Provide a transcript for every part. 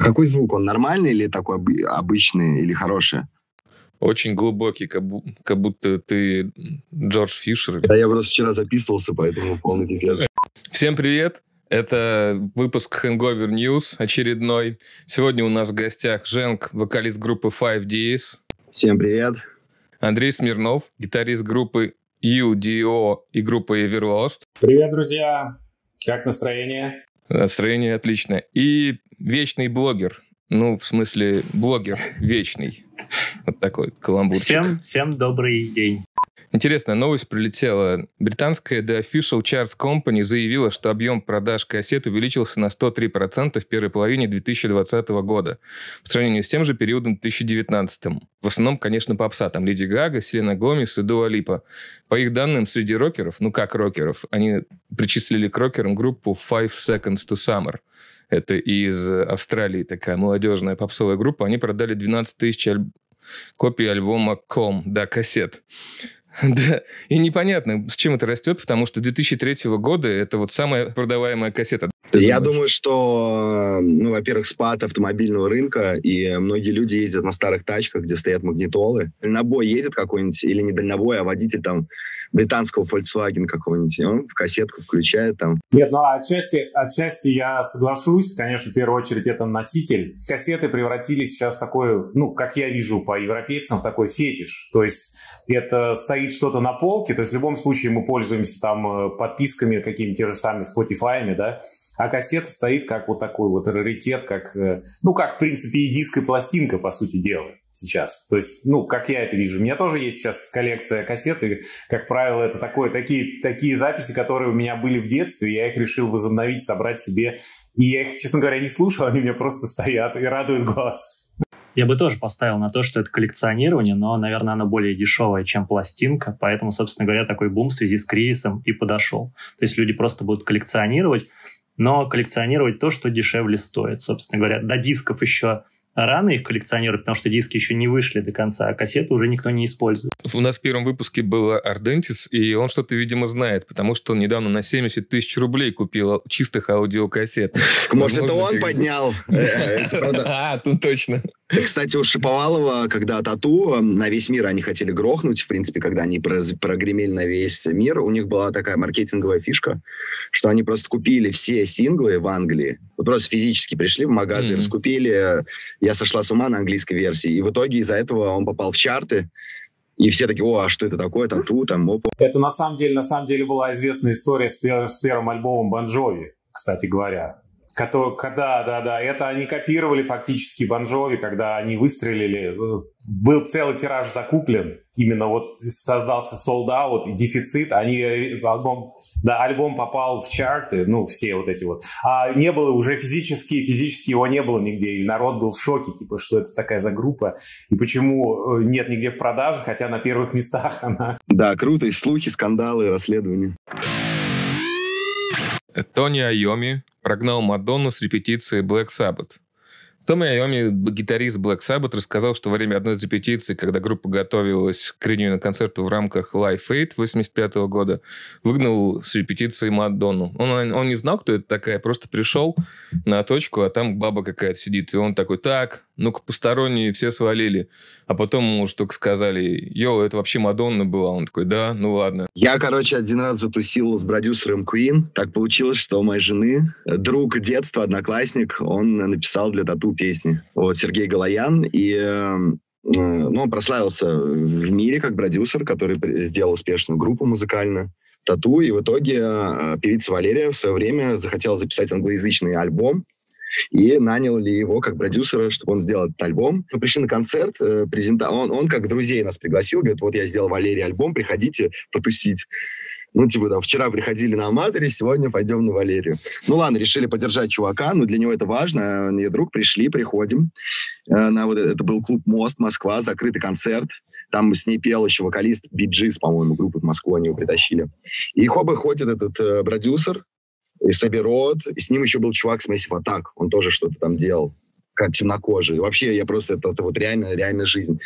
Какой звук? Он нормальный или такой обычный, или хороший? Очень глубокий, как, бу- как будто ты Джордж Фишер. Да, я просто вчера записывался, поэтому полный пипец. Всем привет! Это выпуск Hangover News очередной. Сегодня у нас в гостях Женк, вокалист группы 5DS. Всем привет. Андрей Смирнов, гитарист группы UDO и группы Everlost. Привет, друзья! Как настроение? Настроение отличное. И вечный блогер. Ну, в смысле, блогер вечный. Вот такой каламбурчик. Всем, всем добрый день. Интересная новость прилетела. Британская The Official Charts Company заявила, что объем продаж кассет увеличился на 103% в первой половине 2020 года по сравнению с тем же периодом 2019. В основном, конечно, попса. Там Леди Гага, Селена Гомес и Дуа Липа. По их данным, среди рокеров, ну как рокеров, они причислили к рокерам группу Five Seconds to Summer. Это из Австралии такая молодежная попсовая группа. Они продали 12 тысяч аль... копий альбома «Ком», да, кассет. Да, и непонятно, с чем это растет, потому что 2003 года это вот самая продаваемая кассета. Ты Я думаю, что, ну, во-первых, спад автомобильного рынка, и многие люди ездят на старых тачках, где стоят магнитолы. Дальнобой едет какой-нибудь, или не дальнобой, а водитель там британского Volkswagen какого-нибудь, он в кассетку включает там. Нет, ну отчасти, отчасти я соглашусь. Конечно, в первую очередь это носитель. Кассеты превратились сейчас в такой, ну, как я вижу по европейцам, в такой фетиш. То есть это стоит что-то на полке, то есть в любом случае мы пользуемся там э, подписками какими-то те же самыми Spotify, да, а кассета стоит как вот такой вот раритет, как, э, ну, как, в принципе, и диск, и пластинка, по сути дела, сейчас. То есть, ну, как я это вижу. У меня тоже есть сейчас коллекция кассет, и, как правило, это такое, такие, такие записи, которые у меня были в детстве, я их решил возобновить, собрать себе. И я их, честно говоря, не слушал, они у меня просто стоят и радуют глаз. Я бы тоже поставил на то, что это коллекционирование, но, наверное, оно более дешевое, чем пластинка, поэтому, собственно говоря, такой бум в связи с кризисом и подошел. То есть люди просто будут коллекционировать, но коллекционировать то, что дешевле стоит. Собственно говоря, до дисков еще рано их коллекционировать, потому что диски еще не вышли до конца, а кассеты уже никто не использует. У нас в первом выпуске был Ардентис, и он что-то, видимо, знает, потому что он недавно на 70 тысяч рублей купил чистых аудиокассет. Может, это он поднял? Э, а, тут точно. Кстати, у Шиповалова, когда тату на весь мир они хотели грохнуть, в принципе, когда они прогремели на весь мир, у них была такая маркетинговая фишка, что они просто купили все синглы в Англии, вот просто физически пришли в магазин, mm-hmm. раскупили «Я сошла с ума» на английской версии, и в итоге из-за этого он попал в чарты, и все такие, о, а что это такое, тату, там, опа. Это на самом деле, на самом деле была известная история с, пер- с первым альбомом Бонжови, кстати говоря. Который, когда, да, да, это они копировали фактически Бонжови, когда они выстрелили. Был целый тираж закуплен, именно вот создался out и дефицит. Они альбом, да, альбом попал в чарты, ну все вот эти вот. А не было уже физически, физически его не было нигде. И народ был в шоке, типа, что это такая за группа и почему э, нет нигде в продаже, хотя на первых местах она. Да, круто, и слухи, скандалы, расследования. Тони Айоми прогнал Мадонну с репетиции Black Sabbath. Томми Айоми, гитарист Black Sabbath, рассказал, что во время одной из репетиций, когда группа готовилась к на концерту в рамках Life Aid 85 года, выгнал с репетиции Мадонну. Он, он не знал, кто это такая, просто пришел на точку, а там баба какая-то сидит. И он такой, так, ну-ка, посторонние все свалили. А потом ему уж только сказали, йоу, это вообще Мадонна была. Он такой, да, ну ладно. Я, короче, один раз затусил с продюсером Queen. Так получилось, что у моей жены друг детства, одноклассник, он написал для тату песни. Вот, Сергей Галаян. И эм, э, ну, он прославился в мире как продюсер, который сделал успешную группу музыкальную тату, и в итоге э, певица Валерия в свое время захотела записать англоязычный альбом, и наняли его как продюсера, чтобы он сделал этот альбом. Мы пришли на концерт, э, презента... он, он как друзей нас пригласил, говорит, вот я сделал Валерий альбом, приходите потусить. Ну, типа, там, вчера приходили на Аматоре, сегодня пойдем на Валерию. Ну, ладно, решили поддержать чувака, но для него это важно. Он и друг, пришли, приходим. Э, на вот это был клуб «Мост», Москва, закрытый концерт. Там с ней пел еще вокалист Биджис, по-моему, группы в Москву они его притащили. И хоба ходит этот э, продюсер, и Соберот, и с ним еще был чувак с Massive Attack, он тоже что-то там делал, как темнокожий. Вообще, я просто, это, это вот реально, реальная жизнь.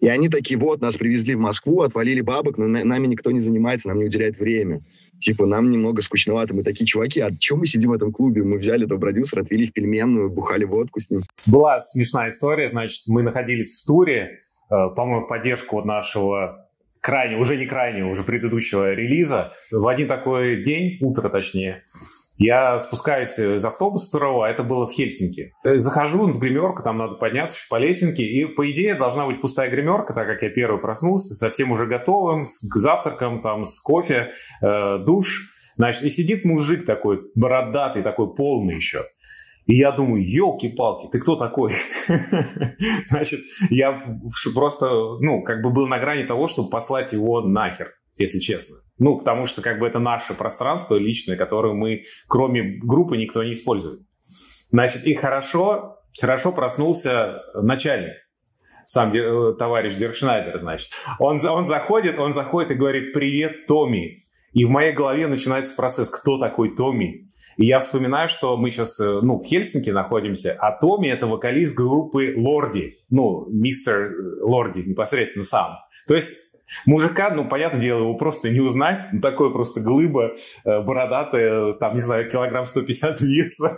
И они такие, вот, нас привезли в Москву, отвалили бабок, но нами никто не занимается, нам не уделяет время. Типа, нам немного скучновато. Мы такие чуваки, а чем мы сидим в этом клубе? Мы взяли этого продюсера, отвели в пельменную, бухали водку с ним. Была смешная история, значит, мы находились в туре, э, по-моему, в поддержку нашего крайне, уже не крайнего, уже предыдущего релиза. В один такой день, утро точнее, я спускаюсь из автобуса второго, а это было в Хельсинки. Э, захожу в гримерку, там надо подняться по лесенке, и по идее должна быть пустая гримерка, так как я первый проснулся, совсем уже готовым, с завтраком, там, с кофе, э, душ. Значит, и сидит мужик такой, бородатый, такой полный еще. И я думаю, елки-палки, ты кто такой? Значит, я просто, ну, как бы был на грани того, чтобы послать его нахер, если честно. Ну, потому что как бы это наше пространство личное, которое мы, кроме группы, никто не использует. Значит, и хорошо, хорошо проснулся начальник, сам э, товарищ Диркшнайдер, значит. Он, он заходит, он заходит и говорит, привет, Томми. И в моей голове начинается процесс, кто такой Томми? И я вспоминаю, что мы сейчас, э, ну, в Хельсинки находимся, а Томми — это вокалист группы Лорди. Ну, мистер Лорди непосредственно сам. То есть Мужика, ну, понятное дело, его просто не узнать. Ну, такое просто глыба э, бородатая, там, не знаю, килограмм 150 веса.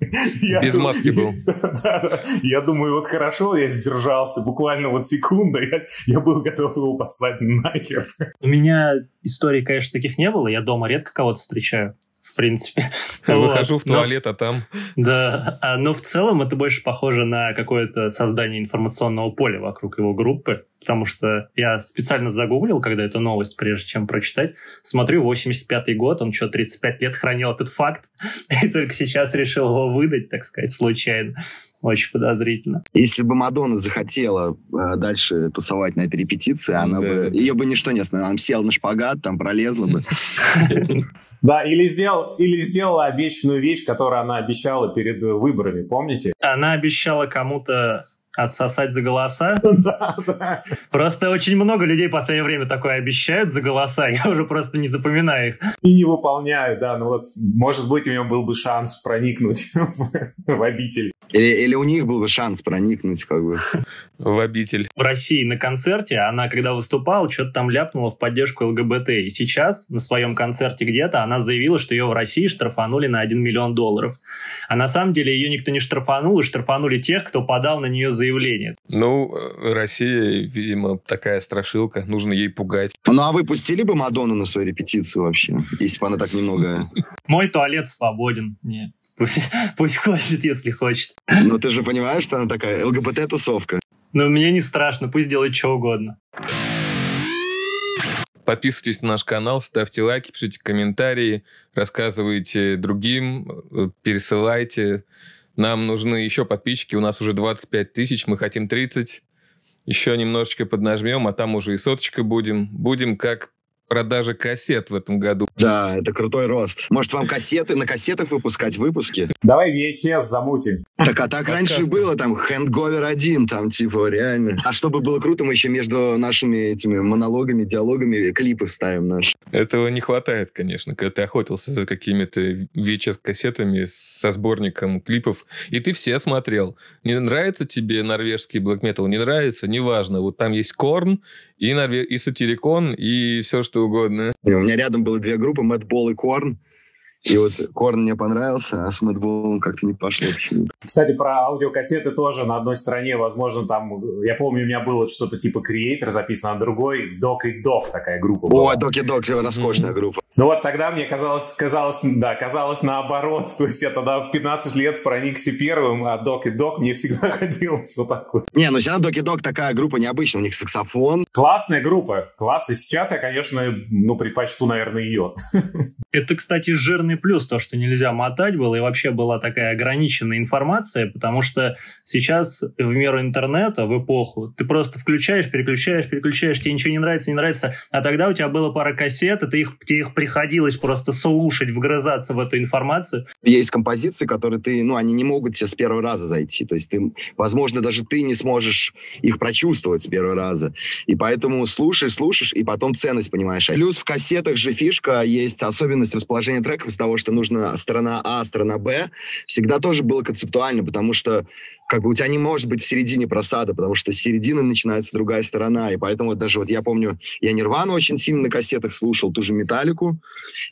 Без маски был. Да, да. Я думаю, вот хорошо, я сдержался. Буквально вот секунда, я был готов его послать нахер. У меня историй, конечно, таких не было. Я дома редко кого-то встречаю принципе. Выхожу вот. в туалет, но, а там... Да, а, но в целом это больше похоже на какое-то создание информационного поля вокруг его группы, потому что я специально загуглил, когда эту новость, прежде чем прочитать, смотрю, 85-й год, он что, 35 лет хранил этот факт, и только сейчас решил его выдать, так сказать, случайно. Очень подозрительно. Если бы Мадонна захотела э, дальше тусовать на этой репетиции, она да. бы ее бы ничто не остановило. Она села на шпагат, там пролезла бы. Да, или, сделал, или сделала обещанную вещь, которую она обещала перед выборами, помните? Она обещала кому-то Отсосать за голоса? Да, да. Просто очень много людей в последнее время такое обещают за голоса, я уже просто не запоминаю их. И не выполняют, да. Ну вот, может быть, у него был бы шанс проникнуть в обитель. Или, или у них был бы шанс проникнуть, как бы. В обитель. В России на концерте она, когда выступала, что-то там ляпнула в поддержку ЛГБТ. И сейчас на своем концерте где-то она заявила, что ее в России штрафанули на 1 миллион долларов. А на самом деле ее никто не штрафанул, и штрафанули тех, кто подал на нее заявление. Ну, Россия, видимо, такая страшилка, нужно ей пугать. Ну, а вы пустили бы Мадонну на свою репетицию вообще, если бы она так немного... Мой туалет свободен. Нет. Пусть, пусть ходит, если хочет. Но ты же понимаешь, что она такая ЛГБТ-тусовка. Но мне не страшно, пусть делает что угодно. Подписывайтесь на наш канал, ставьте лайки, пишите комментарии, рассказывайте другим, э, пересылайте. Нам нужны еще подписчики, у нас уже 25 тысяч, мы хотим 30. Еще немножечко поднажмем, а там уже и соточка будем. Будем как продажи кассет в этом году. Да, это крутой рост. Может, вам кассеты на кассетах выпускать выпуски? Давай VHS замутим. Так, а так раньше было, там, Hangover 1, там, типа, реально. А чтобы было круто, мы еще между нашими этими монологами, диалогами клипы вставим наши. Этого не хватает, конечно, когда ты охотился за какими-то VHS-кассетами со сборником клипов, и ты все смотрел. Не нравится тебе норвежский блэк метал? Не нравится? Неважно. Вот там есть Корн, и, Норве... и Сатирикон, и все что угодно. И у меня рядом было две группы, Мэтбол и Корн. И вот Корн мне понравился, а с Мэтболом как-то не пошло почему-то. Кстати, про аудиокассеты тоже на одной стороне, возможно, там, я помню, у меня было что-то типа Creator записано, на другой Док и Док такая группа была. О, Док и Док, роскошная mm-hmm. группа. Ну вот тогда мне казалось, казалось, да, казалось наоборот. То есть я тогда в 15 лет проникся первым, а Док и Док мне всегда ходилось вот такое. Не, ну все равно Док и Док такая группа необычная, у них саксофон. Классная группа, класс. И сейчас я, конечно, ну, предпочту, наверное, ее. Это, кстати, жирный плюс, то, что нельзя мотать было, и вообще была такая ограниченная информация, потому что сейчас в меру интернета, в эпоху, ты просто включаешь, переключаешь, переключаешь, тебе ничего не нравится, не нравится, а тогда у тебя было пара кассет, и ты их, тебе их приходилось просто слушать, вгрызаться в эту информацию. Есть композиции, которые ты, ну, они не могут тебе с первого раза зайти. То есть ты, возможно, даже ты не сможешь их прочувствовать с первого раза. И поэтому слушаешь, слушаешь, и потом ценность понимаешь. Плюс в кассетах же фишка есть особенность расположения треков что нужно сторона А, сторона Б. Всегда тоже было концептуально, потому что как бы у тебя не может быть в середине просада, потому что с середины начинается другая сторона, и поэтому вот даже вот я помню, я Нирвану очень сильно на кассетах слушал, ту же Металлику,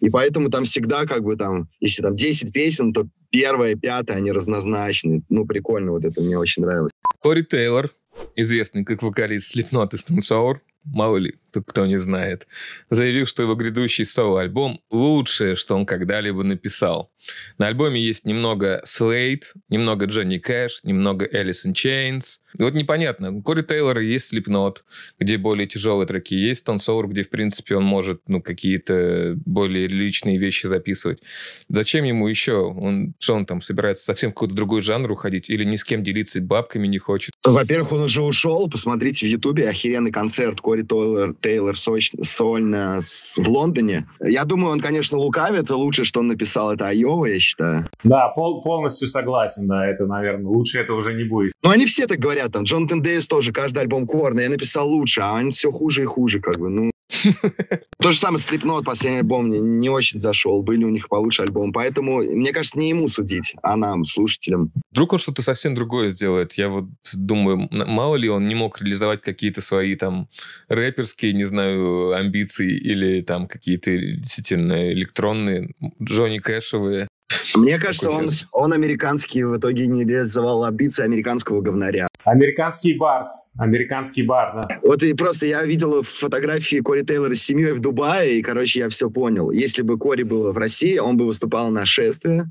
и поэтому там всегда как бы там, если там 10 песен, то первая, пятая, они разнозначны. Ну, прикольно, вот это мне очень нравилось. Кори Тейлор, известный как вокалист Slipknot и Stone мало ли кто не знает, заявил, что его грядущий соло-альбом лучшее, что он когда-либо написал. На альбоме есть немного Slate, немного Джонни Кэш, немного Alice Chains. И вот непонятно, у Кори Тейлора есть Slipknot, где более тяжелые треки, есть Соур, где, в принципе, он может ну, какие-то более личные вещи записывать. Зачем ему еще? Он, что он там, собирается совсем в какой-то другой жанр уходить или ни с кем делиться бабками не хочет? Во-первых, он уже ушел. Посмотрите в Ютубе охеренный концерт Кори Тейлор, Тейлор сольно в Лондоне. Я думаю, он, конечно, лукавит. Лучше, что он написал, это Айова, я считаю. Да, пол полностью согласен, да, это, наверное, лучше это уже не будет. Ну, они все так говорят, там, Джонатан Дэвис тоже, каждый альбом Корна, я написал лучше, а они все хуже и хуже, как бы, ну. То же самое Slipknot, последний альбом мне не очень зашел. Были у них получше альбом. Поэтому, мне кажется, не ему судить, а нам, слушателям. Вдруг он что-то совсем другое сделает. Я вот думаю, мало ли он не мог реализовать какие-то свои там рэперские, не знаю, амбиции или там какие-то действительно электронные, Джонни Кэшевые. Мне кажется, он, он американский в итоге не реализовал амбиции американского говнаря. Американский Барт. Американский бар, да. Вот и просто я видел фотографии Кори Тейлора с семьей в Дубае, и, короче, я все понял. Если бы Кори был в России, он бы выступал на шествие.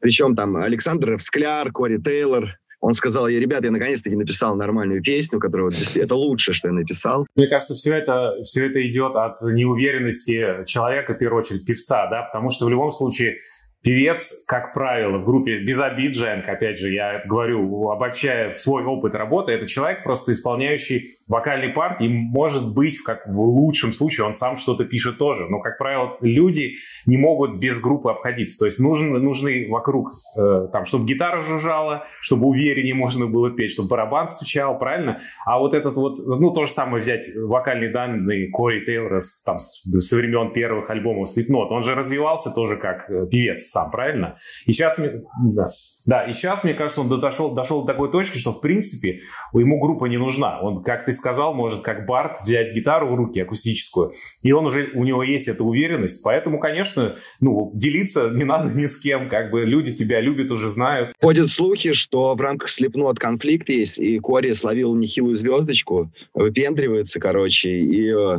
Причем там Александр Скляр, Кори Тейлор, он сказал, я, ребят, я наконец-таки написал нормальную песню, которая вот, это лучше, что я написал. Мне кажется, все это, все это идет от неуверенности человека, в первую очередь, певца, да, потому что в любом случае Певец, как правило, в группе без обид, Женк, опять же, я говорю, обобщая свой опыт работы, это человек, просто исполняющий вокальные партии, может быть, как в лучшем случае, он сам что-то пишет тоже, но, как правило, люди не могут без группы обходиться, то есть нужны, нужны вокруг, э, там, чтобы гитара жужжала, чтобы увереннее можно было петь, чтобы барабан стучал, правильно? А вот этот вот, ну, то же самое взять вокальные данные Кори Тейлора с, там, со времен первых альбомов Slipknot, он же развивался тоже как э, певец, сам, правильно? И сейчас, да, да, и сейчас, мне кажется, он дошел, дошел до такой точки, что, в принципе, ему группа не нужна. Он, как ты сказал, может, как Барт, взять гитару в руки акустическую, и он уже, у него есть эта уверенность, поэтому, конечно, ну, делиться не надо ни с кем, как бы люди тебя любят, уже знают. Ходят слухи, что в рамках Слепнот конфликт есть, и Кори словил нехилую звездочку, выпендривается, короче, и э,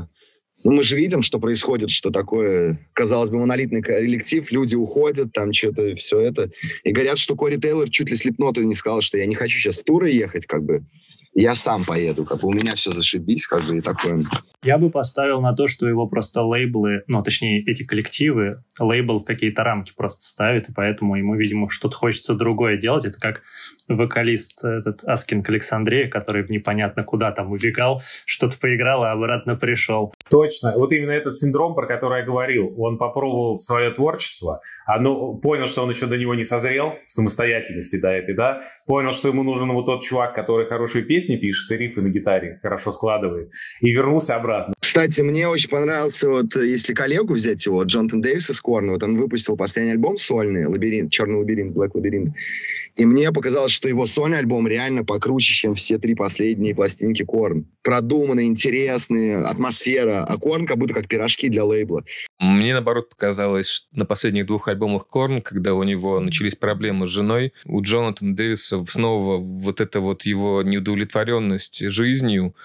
ну, мы же видим, что происходит, что такое, казалось бы, монолитный коллектив, люди уходят, там что-то, все это. И говорят, что Кори Тейлор чуть ли слепноту не сказал, что я не хочу сейчас в туры ехать, как бы. Я сам поеду, как бы у меня все зашибись, как бы, и такое. Я бы поставил на то, что его просто лейблы, ну, точнее, эти коллективы, лейбл в какие-то рамки просто ставят, и поэтому ему, видимо, что-то хочется другое делать. Это как вокалист этот Аскинг Александрия, который непонятно куда там убегал, что-то поиграл, а обратно пришел. Точно. Вот именно этот синдром, про который я говорил. Он попробовал свое творчество, оно, понял, что он еще до него не созрел, самостоятельности до этой, да, понял, что ему нужен вот тот чувак, который хорошие песни пишет и рифы на гитаре хорошо складывает, и вернулся обратно. Кстати, мне очень понравился, вот если коллегу взять его, Джонатан Дэвис из Корна, вот он выпустил последний альбом сольный, «Лабиринт», «Черный лабиринт», «Блэк лабиринт», и мне показалось, что его сольный альбом реально покруче, чем все три последние пластинки Корн. Продуманные, интересные, атмосфера. А Корн как будто как пирожки для лейбла. Мне, наоборот, показалось, что на последних двух альбомах Корн, когда у него начались проблемы с женой, у Джонатана Дэвиса снова вот эта вот его неудовлетворенность жизнью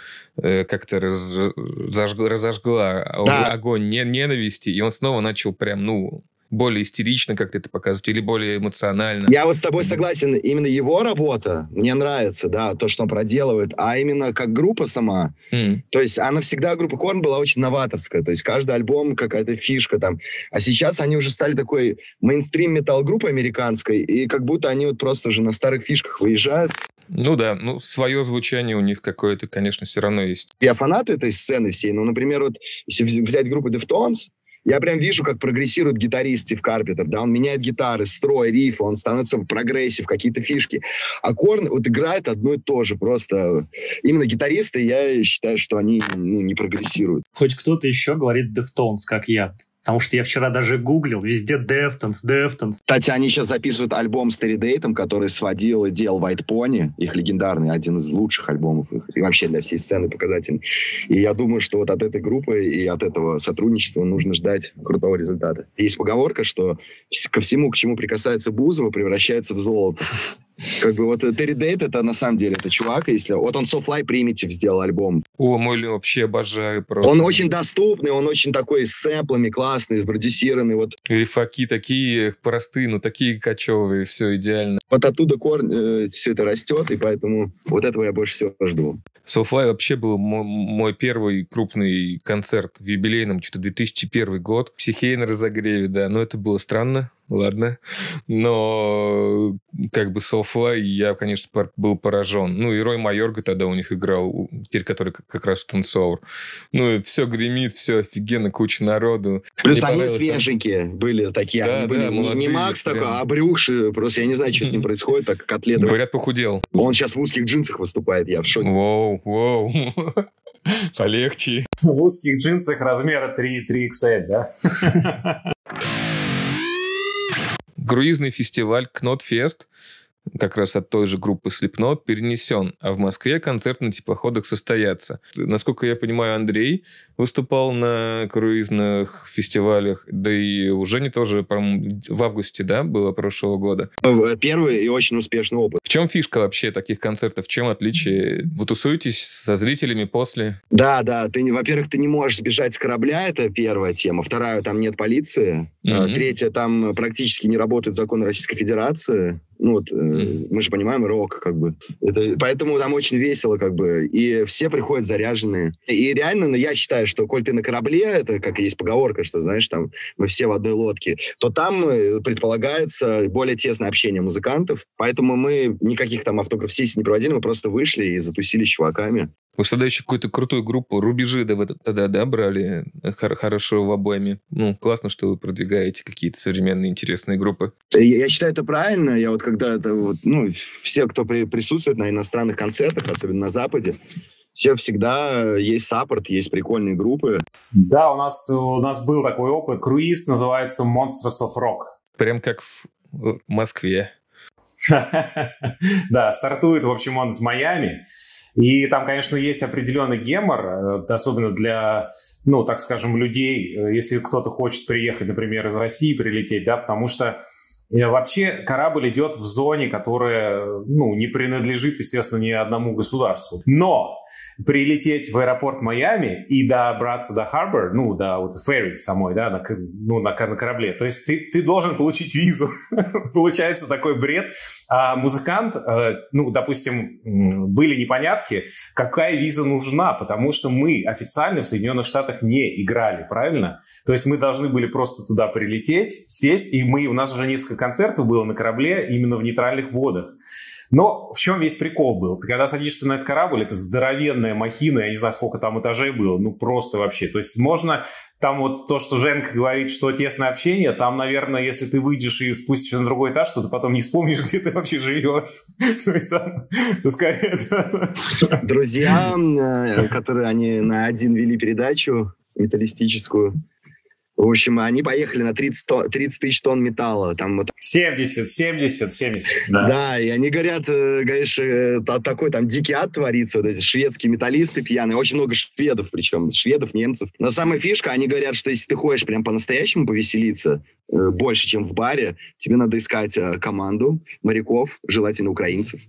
э, как-то раз, разожгла, разожгла да. огонь ненависти, и он снова начал прям, ну, более истерично как-то это показывать или более эмоционально. Я вот с тобой согласен. Именно его работа мне нравится, да, то, что он проделывает, а именно как группа сама. Mm. То есть она всегда, группа Корн была очень новаторская. То есть каждый альбом какая-то фишка там. А сейчас они уже стали такой мейнстрим метал-группой американской, и как будто они вот просто уже на старых фишках выезжают. Ну да, ну свое звучание у них какое-то, конечно, все равно есть. Я фанат этой сцены всей. Ну, например, вот если взять группу Deftones, я прям вижу, как прогрессирует гитарист Стив Карпентер, да, он меняет гитары, строй, риф, он становится progressive, какие-то фишки. А Korn вот играет одно и то же, просто именно гитаристы, я считаю, что они ну, не прогрессируют. Хоть кто-то еще говорит Deftones, как я. Потому что я вчера даже гуглил, везде Deftones, Deftones. Кстати, сейчас записывают альбом с Терридейтом, который сводил и делал White Pony, их легендарный, один из лучших альбомов их, и вообще для всей сцены показательный. И я думаю, что вот от этой группы и от этого сотрудничества нужно ждать крутого результата. Есть поговорка, что ко всему, к чему прикасается Бузова, превращается в золото. Как бы вот Терри Дейт, это на самом деле, это чувак, если... Вот он Soulfly Primitive сделал альбом. О, мой вообще обожаю просто. Он очень доступный, он очень такой с сэмплами классный, спродюсированный. Вот. Рифаки такие простые, но такие кочевые, все идеально. Вот оттуда корень, э, все это растет, и поэтому вот этого я больше всего жду. Soulfly вообще был мой, мой первый крупный концерт в юбилейном, что-то 2001 год. Психей на разогреве, да, но это было странно ладно. Но как бы Soulfly я, конечно, был поражен. Ну, и Рой Майорга тогда у них играл, теперь который как раз в Тунсовр. Ну, и все гремит, все офигенно, куча народу. Плюс Мне они свеженькие там... были такие. Да, были да, не, молодые, не Макс прям... такой, а Брюкши. Просто я не знаю, что с ним происходит, так котлеты. Говорят, похудел. Он сейчас в узких джинсах выступает, я в шоке. Воу, воу. Полегче. В узких джинсах размера 3, 3XL, да? Круизный фестиваль Кнотфест как раз от той же группы Slipknot перенесен, а в Москве концерт на теплоходах состоятся. Насколько я понимаю, Андрей выступал на круизных фестивалях, да и уже не тоже, в августе, да, было прошлого года. Первый и очень успешный опыт. В чем фишка вообще таких концертов? В чем отличие? Вы тусуетесь со зрителями после? Да, да. Ты, во-первых, ты не можешь сбежать с корабля, это первая тема. Вторая, там нет полиции. Mm-hmm. Третья, там практически не работает закон Российской Федерации. Ну вот, mm-hmm. мы же понимаем, рок, как бы. Это, поэтому там очень весело, как бы. И все приходят заряженные. И реально, ну, я считаю, что коль ты на корабле, это как есть поговорка, что, знаешь, там мы все в одной лодке, то там э, предполагается более тесное общение музыкантов. Поэтому мы никаких там автограф-сессий не проводили, мы просто вышли и затусили с чуваками. Вы тогда еще какую-то крутую группу Рубежи да, тогда, да, брали хорошо в обойме. Ну, классно, что вы продвигаете какие-то современные интересные группы. Я, я считаю, это правильно. Я вот когда это вот, ну, все, кто при, присутствует на иностранных концертах, особенно на Западе, все всегда есть саппорт, есть прикольные группы. Да, у нас, у нас был такой опыт. Круиз называется Monsters of Rock. Прям как в Москве. Да, стартует, в общем, он с Майами. И там, конечно, есть определенный гемор, э, особенно для, ну, так скажем, людей, э, если кто-то хочет приехать, например, из России, прилететь, да, потому что э, Вообще корабль идет в зоне, которая ну, не принадлежит, естественно, ни одному государству. Но прилететь в аэропорт Майами и добраться до Харбор, ну, до вот ферри самой, да, на, ну, на, на корабле. То есть ты, ты должен получить визу. Получается такой бред. А музыкант, э, ну, допустим, были непонятки, какая виза нужна, потому что мы официально в Соединенных Штатах не играли, правильно? То есть мы должны были просто туда прилететь, сесть, и мы, у нас уже несколько концертов было на корабле именно в нейтральных водах. Но в чем весь прикол был? Ты когда садишься на этот корабль, это здоровенная махина, я не знаю, сколько там этажей было, ну просто вообще. То есть можно там вот то, что Женка говорит, что тесное общение, там, наверное, если ты выйдешь и спустишься на другой этаж, то ты потом не вспомнишь, где ты вообще живешь. Друзья, э, которые они на один вели передачу металлистическую, в общем, они поехали на 30, 30 тысяч тонн металла. Там вот... 70, 70, 70. Да, да и они говорят, э, говоришь, э, такой там дикий ад творится, вот эти шведские металлисты пьяные, очень много шведов причем, шведов, немцев. Но самая фишка, они говорят, что если ты хочешь прям по-настоящему повеселиться, э, больше, чем в баре, тебе надо искать команду моряков, желательно украинцев,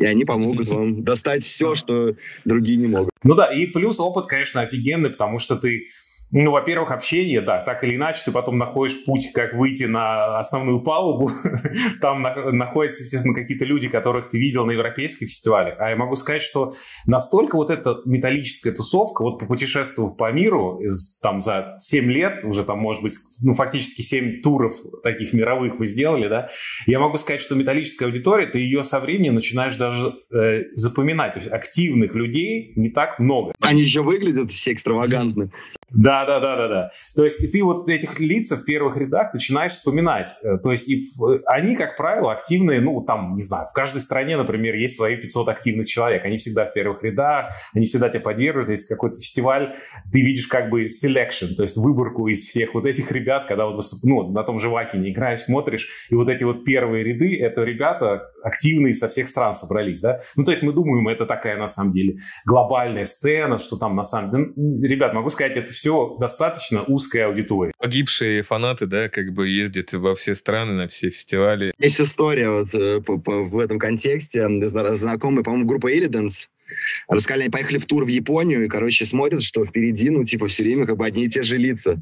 и они помогут вам достать все, что другие не могут. Ну да, и плюс опыт, конечно, офигенный, потому что ты ну, во-первых, общение, да, так или иначе, ты потом находишь путь, как выйти на основную палубу. Там находятся, естественно, какие-то люди, которых ты видел на европейских фестивалях. А я могу сказать, что настолько вот эта металлическая тусовка, вот попутешествовав по миру, из, там за 7 лет, уже там, может быть, ну, фактически 7 туров таких мировых вы сделали, да, я могу сказать, что металлическая аудитория, ты ее со временем начинаешь даже э, запоминать. То есть активных людей не так много. Они еще выглядят все экстравагантно. Да, да, да, да, да. То есть и ты вот этих лиц в первых рядах начинаешь вспоминать. Э, то есть и они, как правило, активные, ну, там, не знаю, в каждой стране, например, есть свои 500 активных человек. Они всегда в первых рядах, они всегда тебя поддерживают. Если какой-то фестиваль, ты видишь как бы selection, то есть выборку из всех вот этих ребят, когда вот ну, на том же Вакине играешь, смотришь, и вот эти вот первые ряды, это ребята активные со всех стран собрались, да. Ну, то есть мы думаем, это такая, на самом деле, глобальная сцена, что там на самом деле... Ребят, могу сказать, это все достаточно узкая аудитория. Погибшие фанаты, да, как бы ездят во все страны, на все фестивали. Есть история вот э, по, по, в этом контексте. Знакомый, по-моему, группа Illidance Рассказали, они поехали в тур в Японию, и, короче, смотрят, что впереди, ну, типа, все время как бы одни и те же лица.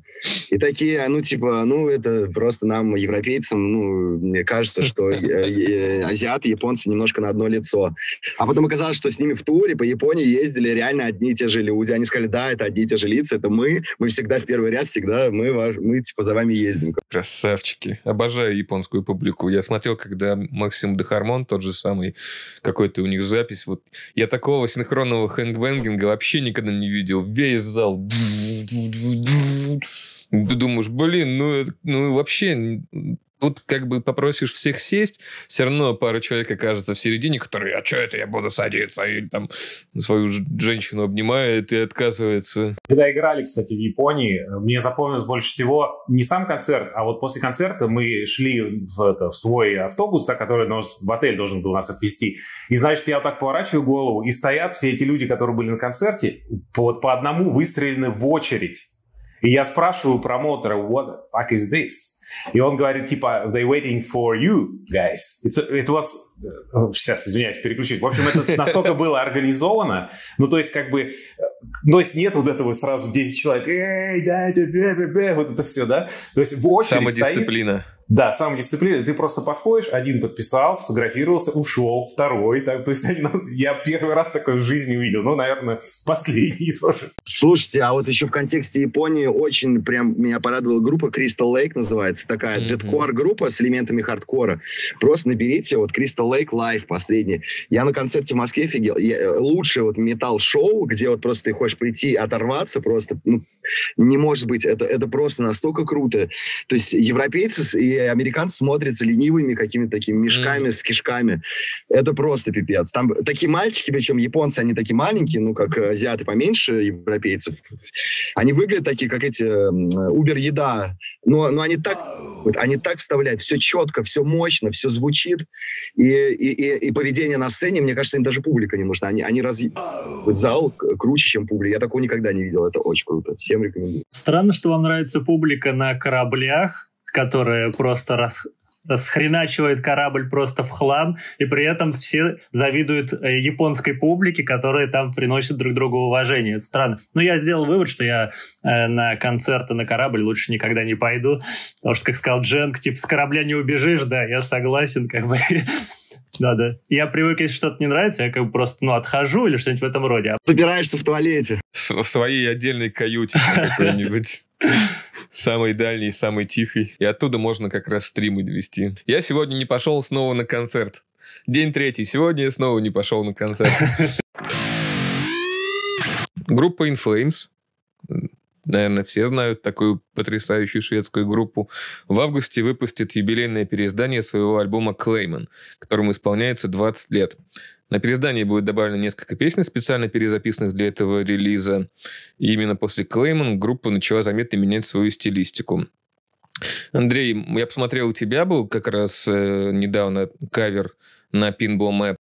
И такие, ну, типа, ну, это просто нам, европейцам, ну, мне кажется, что э, э, азиаты, японцы немножко на одно лицо. А потом оказалось, что с ними в туре по Японии ездили реально одни и те же люди. Они сказали, да, это одни и те же лица, это мы, мы всегда в первый ряд, всегда мы, мы типа, за вами ездим. Красавчики. Обожаю японскую публику. Я смотрел, когда Максим Дехармон, тот же самый, какой-то у них запись, вот я такого такого синхронного хэнгбэнгинга вообще никогда не видел. Весь зал. Ты думаешь, блин, ну, ну вообще Тут как бы попросишь всех сесть, все равно пара человек окажется в середине, которые, а что это я буду садиться? И там свою женщину обнимает и отказывается. Когда играли, кстати, в Японии, мне запомнилось больше всего не сам концерт, а вот после концерта мы шли в, это, в свой автобус, да, который нас в отель должен был нас отвезти. И, значит, я вот так поворачиваю голову, и стоят все эти люди, которые были на концерте, вот по одному выстрелены в очередь. И я спрашиваю промоутера, what the fuck is this? И он говорит, типа, they waiting for you, guys. It's, it was... Э, сейчас, извиняюсь, переключить. В общем, это настолько было организовано. Ну, то есть, как бы... Э, то есть, нет вот этого сразу 10 человек. Эй, да, да, да, да, вот это все, да? То есть, в очередь Самодисциплина. Стоит, да, самодисциплина. Ты просто подходишь, один подписал, сфотографировался, ушел, второй. Так, то есть я первый раз такое в жизни увидел. Ну, наверное, последний тоже. Слушайте, а вот еще в контексте Японии очень прям меня порадовала группа Crystal Lake называется. Такая mm-hmm. дедкор группа с элементами хардкора. Просто наберите вот Crystal Lake Live последний. Я на концерте в Москве офигел. Я, э, лучшее вот металл-шоу, где вот просто ты хочешь прийти оторваться, просто ну, не может быть. Это, это просто настолько круто. То есть европейцы и американцы смотрятся ленивыми какими-то такими мешками mm. с кишками. Это просто пипец. Там такие мальчики, причем японцы, они такие маленькие, ну, как азиаты поменьше европейцев. Они выглядят такие, как эти Uber-еда. Но, но они так они так вставляют, все четко, все мощно, все звучит. И, и, и, и поведение на сцене, мне кажется, им даже публика не нужна. Они, они раз... Вот зал круче, чем публика. Я такого никогда не видел. Это очень круто. Всем рекомендую. Странно, что вам нравится публика на кораблях, которая просто рас, расхреначивает корабль просто в хлам, и при этом все завидуют э, японской публике, которая там приносит друг другу уважение. Это странно. Но я сделал вывод, что я э, на концерты на корабль лучше никогда не пойду, потому что, как сказал Дженк, типа, с корабля не убежишь, да, я согласен, как бы... Да, да. Я привык, если что-то не нравится, я как бы просто, ну, отхожу или что-нибудь в этом роде. Собираешься в туалете. В своей отдельной каюте какой-нибудь. Самый дальний, самый тихий. И оттуда можно как раз стримы вести. Я сегодня не пошел снова на концерт. День третий. Сегодня я снова не пошел на концерт. Группа In Flames. Наверное, все знают такую потрясающую шведскую группу. В августе выпустит юбилейное переиздание своего альбома «Клейман», которому исполняется 20 лет. На переиздании будет добавлено несколько песен, специально перезаписанных для этого релиза. И именно после Клейман группа начала заметно менять свою стилистику. Андрей, я посмотрел, у тебя был как раз э, недавно кавер на Pinball Map.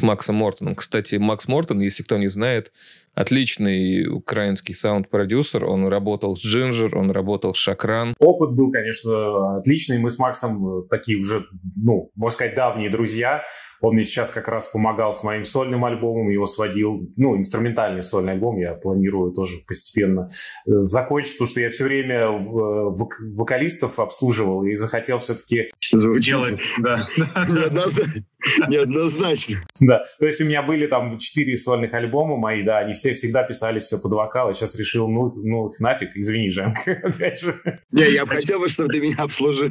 с Максом Мортоном. Кстати, Макс Мортон, если кто не знает, отличный украинский саунд-продюсер. Он работал с Джинджер, он работал с Шакран. Опыт был, конечно, отличный. Мы с Максом такие уже, ну, можно сказать, давние друзья. Он мне сейчас как раз помогал с моим сольным альбомом, его сводил, ну, инструментальный сольный альбом я планирую тоже постепенно э, закончить, потому что я все время э, вок вокалистов обслуживал и захотел все-таки делать... Да. Неоднозначно. Да, то есть у меня были там четыре сольных альбома мои, да, они все всегда писали все под вокал, я сейчас решил, ну, ну нафиг, извини, Жанка, опять же. Не, я бы хотел, чтобы ты меня обслужил.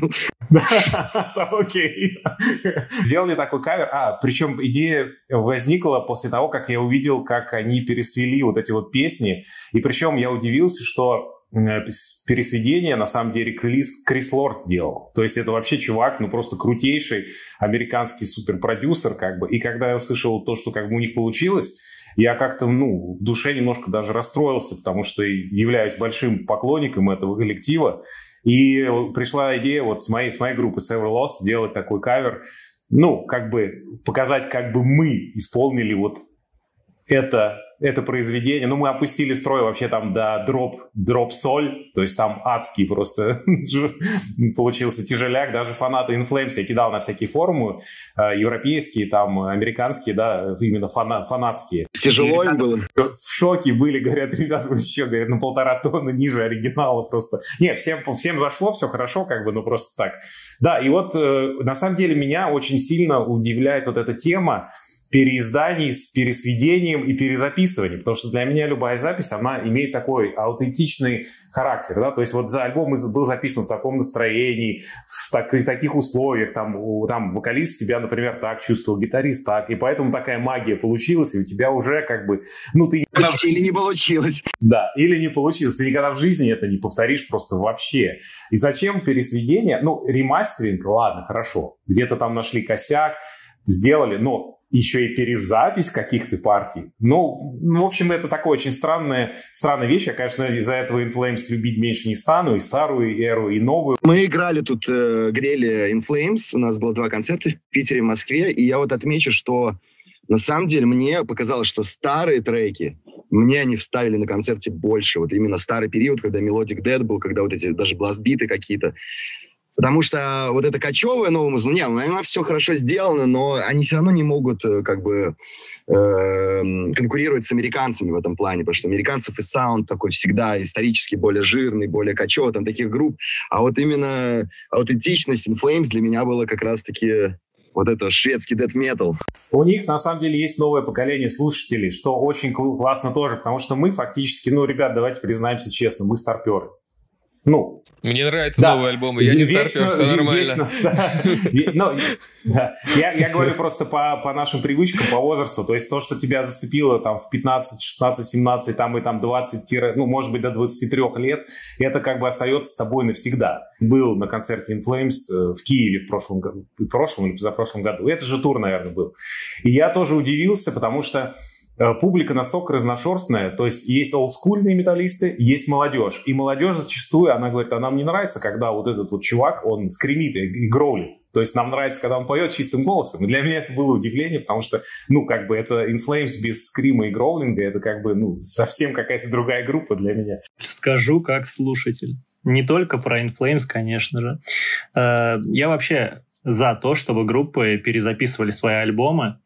Окей. Сделали такой кавер. А, причем идея возникла после того, как я увидел, как они пересвели вот эти вот песни. И причем я удивился, что пересведение, на самом деле, Крис, Крис Лорд делал. То есть это вообще чувак, ну просто крутейший американский суперпродюсер, как бы. И когда я услышал то, что как бы у них получилось, я как-то, ну, в душе немножко даже расстроился, потому что являюсь большим поклонником этого коллектива. И пришла идея вот с моей, с моей группы Sever Lost сделать такой кавер, ну, как бы показать, как бы мы исполнили вот это это произведение, ну, мы опустили строй вообще там до дроп, дроп соль, то есть там адский просто получился тяжеляк, даже фанаты Inflames я кидал на всякие форумы, э, европейские, там, американские, да, именно фана, фанатские. Тяжело им было? В шоке были, говорят, ребята, вы еще, говорят, на полтора тонны ниже оригинала просто. Не, всем, всем зашло, все хорошо, как бы, ну, просто так. Да, и вот, э, на самом деле, меня очень сильно удивляет вот эта тема, переизданий с пересведением и перезаписыванием, потому что для меня любая запись, она имеет такой аутентичный характер, да, то есть вот за альбом был записан в таком настроении, в, так, в таких условиях, там, там вокалист себя, например, так чувствовал, гитарист так, и поэтому такая магия получилась, и у тебя уже как бы, ну ты... Или не получилось. Да, или не получилось, ты никогда в жизни это не повторишь просто вообще. И зачем пересведение? Ну, ремастеринг, ладно, хорошо, где-то там нашли косяк, сделали, но еще и перезапись каких-то партий. Ну, ну, в общем, это такая очень странная, странная вещь. Я, конечно, из-за этого Inflames любить меньше не стану, и старую эру, и новую. Мы играли тут, э, грели Inflames, у нас было два концерта в Питере, в Москве, и я вот отмечу, что на самом деле мне показалось, что старые треки, мне они вставили на концерте больше. Вот именно старый период, когда Melodic Dead был, когда вот эти даже бластбиты какие-то. Потому что вот это кочевое новое музло, не, она все хорошо сделано, но они все равно не могут э, как бы э, конкурировать с американцами в этом плане, потому что американцев и саунд такой всегда исторически более жирный, более кочевый, там таких групп. А вот именно аутентичность In Flames для меня было как раз-таки вот это шведский дэт метал. У них на самом деле есть новое поколение слушателей, что очень классно тоже, потому что мы фактически, ну, ребят, давайте признаемся честно, мы старперы. Ну, мне нравятся да. новые альбомы, я не старпер, все нормально. Вечно, да. Ну, да. Я, я говорю просто по, по нашим привычкам, по возрасту. То есть то, что тебя зацепило там в 15, 16, 17, там и там 20, ну, может быть, до 23 лет, это как бы остается с тобой навсегда. Был на концерте In Flames э, в Киеве в прошлом году, в прошлом или позапрошлом году. Это же тур, наверное, был. И я тоже удивился, потому что публика настолько разношерстная, то есть есть олдскульные металлисты, есть молодежь. И молодежь зачастую, она говорит, а нам не нравится, когда вот этот вот чувак, он скримит и, и гроулит. То есть нам нравится, когда он поет чистым голосом. И для меня это было удивление, потому что, ну, как бы это In Flames без скрима и гроулинга, это как бы, ну, совсем какая-то другая группа для меня. Скажу как слушатель. Не только про In Flames, конечно же. Э, я вообще за то, чтобы группы перезаписывали свои альбомы.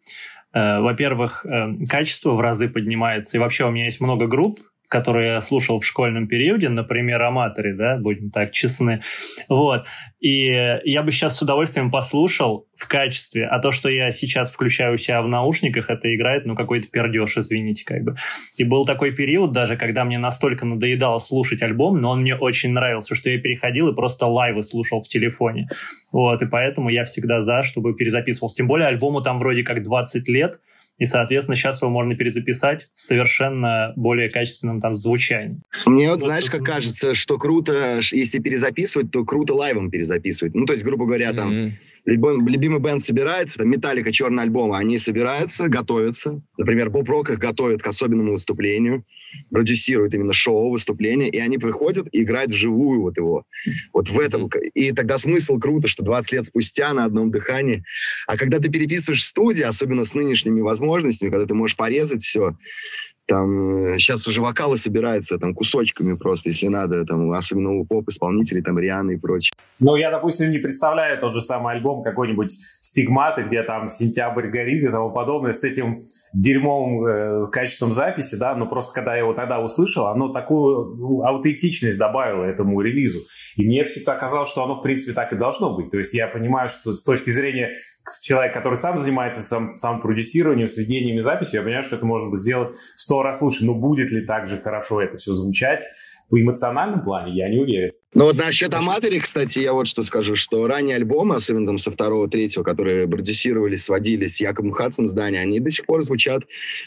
Э, во-первых, э, качество в разы поднимается, и вообще у меня есть много групп, которые я слушал в школьном периоде, например, «Аматоры», да, будем так честны. Вот. И я бы сейчас с удовольствием послушал в качестве, а то, что я сейчас включаю у себя в наушниках, это играет, ну, какой-то пердеж, извините, как бы. И был такой период даже, когда мне настолько надоедало слушать альбом, но он мне очень нравился, что я переходил и просто лайвы слушал в телефоне. Вот, и поэтому я всегда за, чтобы перезаписывался. Тем более альбому там вроде как 20 лет, и, соответственно, сейчас его можно перезаписать в совершенно более качественном там звучании. Мне вот, знаешь, как кажется, что круто, если перезаписывать, то круто лайвом перезаписывать. Ну, то есть, грубо говоря, там... Mm-hmm любой, любимый бенд собирается, там Металлика, черный альбом, они собираются, готовятся. Например, Боб Рок их готовит к особенному выступлению, продюсирует именно шоу, выступление, и они приходят и играют вживую вот его. Вот в этом. И тогда смысл круто, что 20 лет спустя на одном дыхании. А когда ты переписываешь в студии, особенно с нынешними возможностями, когда ты можешь порезать все, там сейчас э, уже вокалы собираются там кусочками просто, если надо, там, особенно у поп-исполнителей, там, Рианы и прочее. Ну, я, допустим, не представляю тот же самый альбом какой-нибудь «Стигматы», где там «Сентябрь горит» и тому подобное, с этим дерьмовым э, качеством записи, да, но просто когда я его тогда услышал, оно такую ну, аутентичность добавило этому релизу. И мне всегда казалось, что оно, в принципе, так и должно быть. То есть я понимаю, что с точки зрения человека, который сам занимается сам, сам продюсированием, сведениями записью, я понимаю, что это можно сделать сто раз лучше. Но будет ли так же хорошо это все звучать? в эмоциональном плане я не уверен. Ну вот насчет Аматори, кстати, я вот что скажу, что ранние альбомы, особенно там со второго, третьего, которые продюсировали, сводили с Яковом Хадсом здания, они до сих пор звучат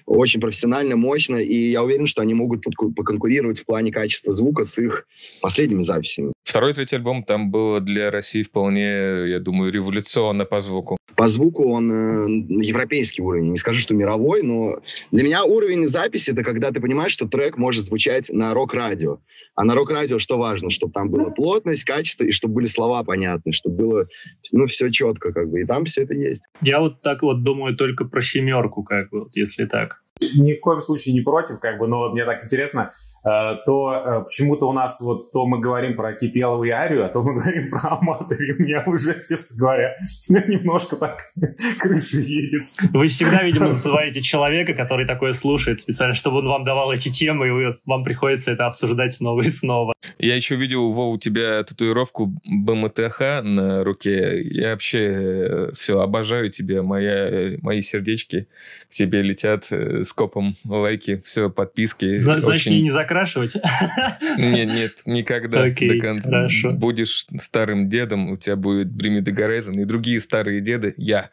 очень профессионально, мощно, и я уверен, что они могут поконкурировать в плане качества звука с их последними записями. Второй третий альбом там было для России вполне, я думаю, революционно по звуку. По звуку он э, европейский уровень. Не скажу, что мировой, но для меня уровень записи это когда ты понимаешь, что трек может звучать на рок-радио. А на рок-радио что важно? Чтобы там была плотность, качество, и чтобы были слова понятны, чтобы было ну, все четко, как бы. И там все это есть. Я вот так вот думаю только про семерку, как бы, вот, если так. Ни в коем случае не против, как бы, но мне так интересно, Э, то э, почему-то у нас вот то мы говорим про Кипелову и Арию, а то мы говорим про Аматори. У меня уже, честно говоря, немножко так крыша едет. Вы всегда, видимо, называете человека, который такое слушает специально, чтобы он вам давал эти темы, и вам приходится это обсуждать снова и снова. Я еще видел, Вов, у тебя татуировку БМТХ на руке. Я вообще э, все обожаю тебя. Моя, мои сердечки к тебе летят с копом лайки, все, подписки. Значит, Очень... не закрашивать? Нет, нет, никогда Окей, до конца. Хорошо. Будешь старым дедом, у тебя будет Брими Дегарезен, и другие старые деды, я,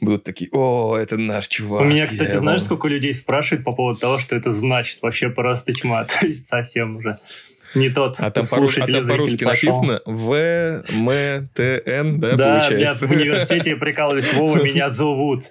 будут такие, о, это наш чувак. У меня, кстати, знаешь, сколько людей спрашивают по поводу того, что это значит? Вообще просто тьма, то есть совсем уже не тот а там слушатель, а там по-русски написано В, М, Т, Н, да, да получается? Да, в университете прикалывались, Вова, меня зовут.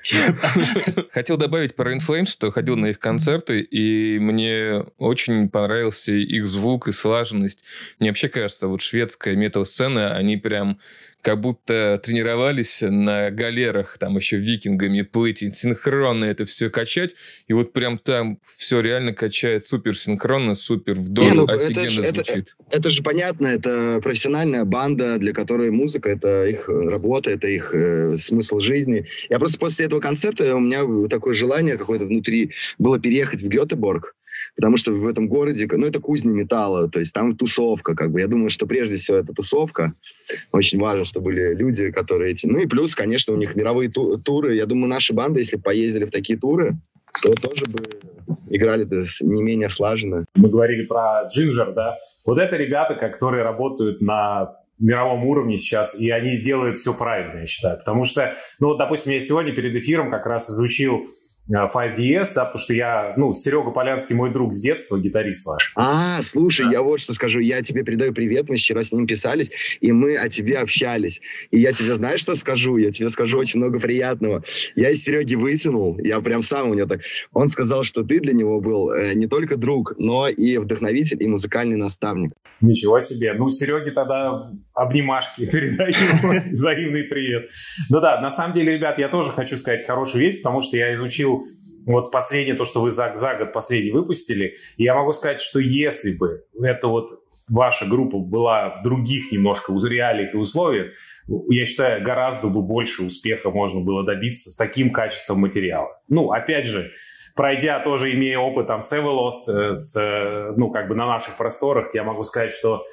Хотел добавить про Inflames, что ходил на их концерты, и мне очень понравился их звук и слаженность. Мне вообще кажется, вот шведская метал-сцена, они прям как будто тренировались на галерах, там еще викингами плыть, и синхронно это все качать, и вот прям там все реально качает супер синхронно, супер вдоль, Не, ну, офигенно это же, звучит. Это, это же понятно, это профессиональная банда, для которой музыка — это их работа, это их э, смысл жизни. Я просто после этого концерта, у меня такое желание какое-то внутри было переехать в Гетеборг, потому что в этом городе, ну, это кузня металла, то есть там тусовка, как бы. Я думаю, что прежде всего это тусовка. Очень важно, что были люди, которые эти... Ну и плюс, конечно, у них мировые ту- туры. Я думаю, наши банды, если поездили в такие туры, то тоже бы играли не менее слаженно. Мы говорили про Джинджер, да? Вот это ребята, которые работают на мировом уровне сейчас, и они делают все правильно, я считаю. Потому что, ну вот, допустим, я сегодня перед эфиром как раз изучил 5DS, да, потому что я, ну, Серега Полянский мой друг с детства, гитарист ваш. А, слушай, да. я вот что скажу, я тебе передаю привет, мы вчера с ним писались, и мы о тебе общались. И я тебе, знаешь, что скажу? Я тебе скажу очень много приятного. Я из Сереги вытянул, я прям сам у него так... Он сказал, что ты для него был э, не только друг, но и вдохновитель, и музыкальный наставник. Ничего себе. Ну, Сереге тогда обнимашки передаю, взаимный привет. Ну да, на самом деле, ребят, я тоже хочу сказать хорошую вещь, потому что я изучил вот последнее, то, что вы за, за год последний выпустили, я могу сказать, что если бы это вот ваша группа была в других немножко реалиях и условиях, я считаю, гораздо бы больше успеха можно было добиться с таким качеством материала. Ну, опять же, пройдя тоже, имея опыт там с Everlost, э, с, э, ну, как бы на наших просторах, я могу сказать, что,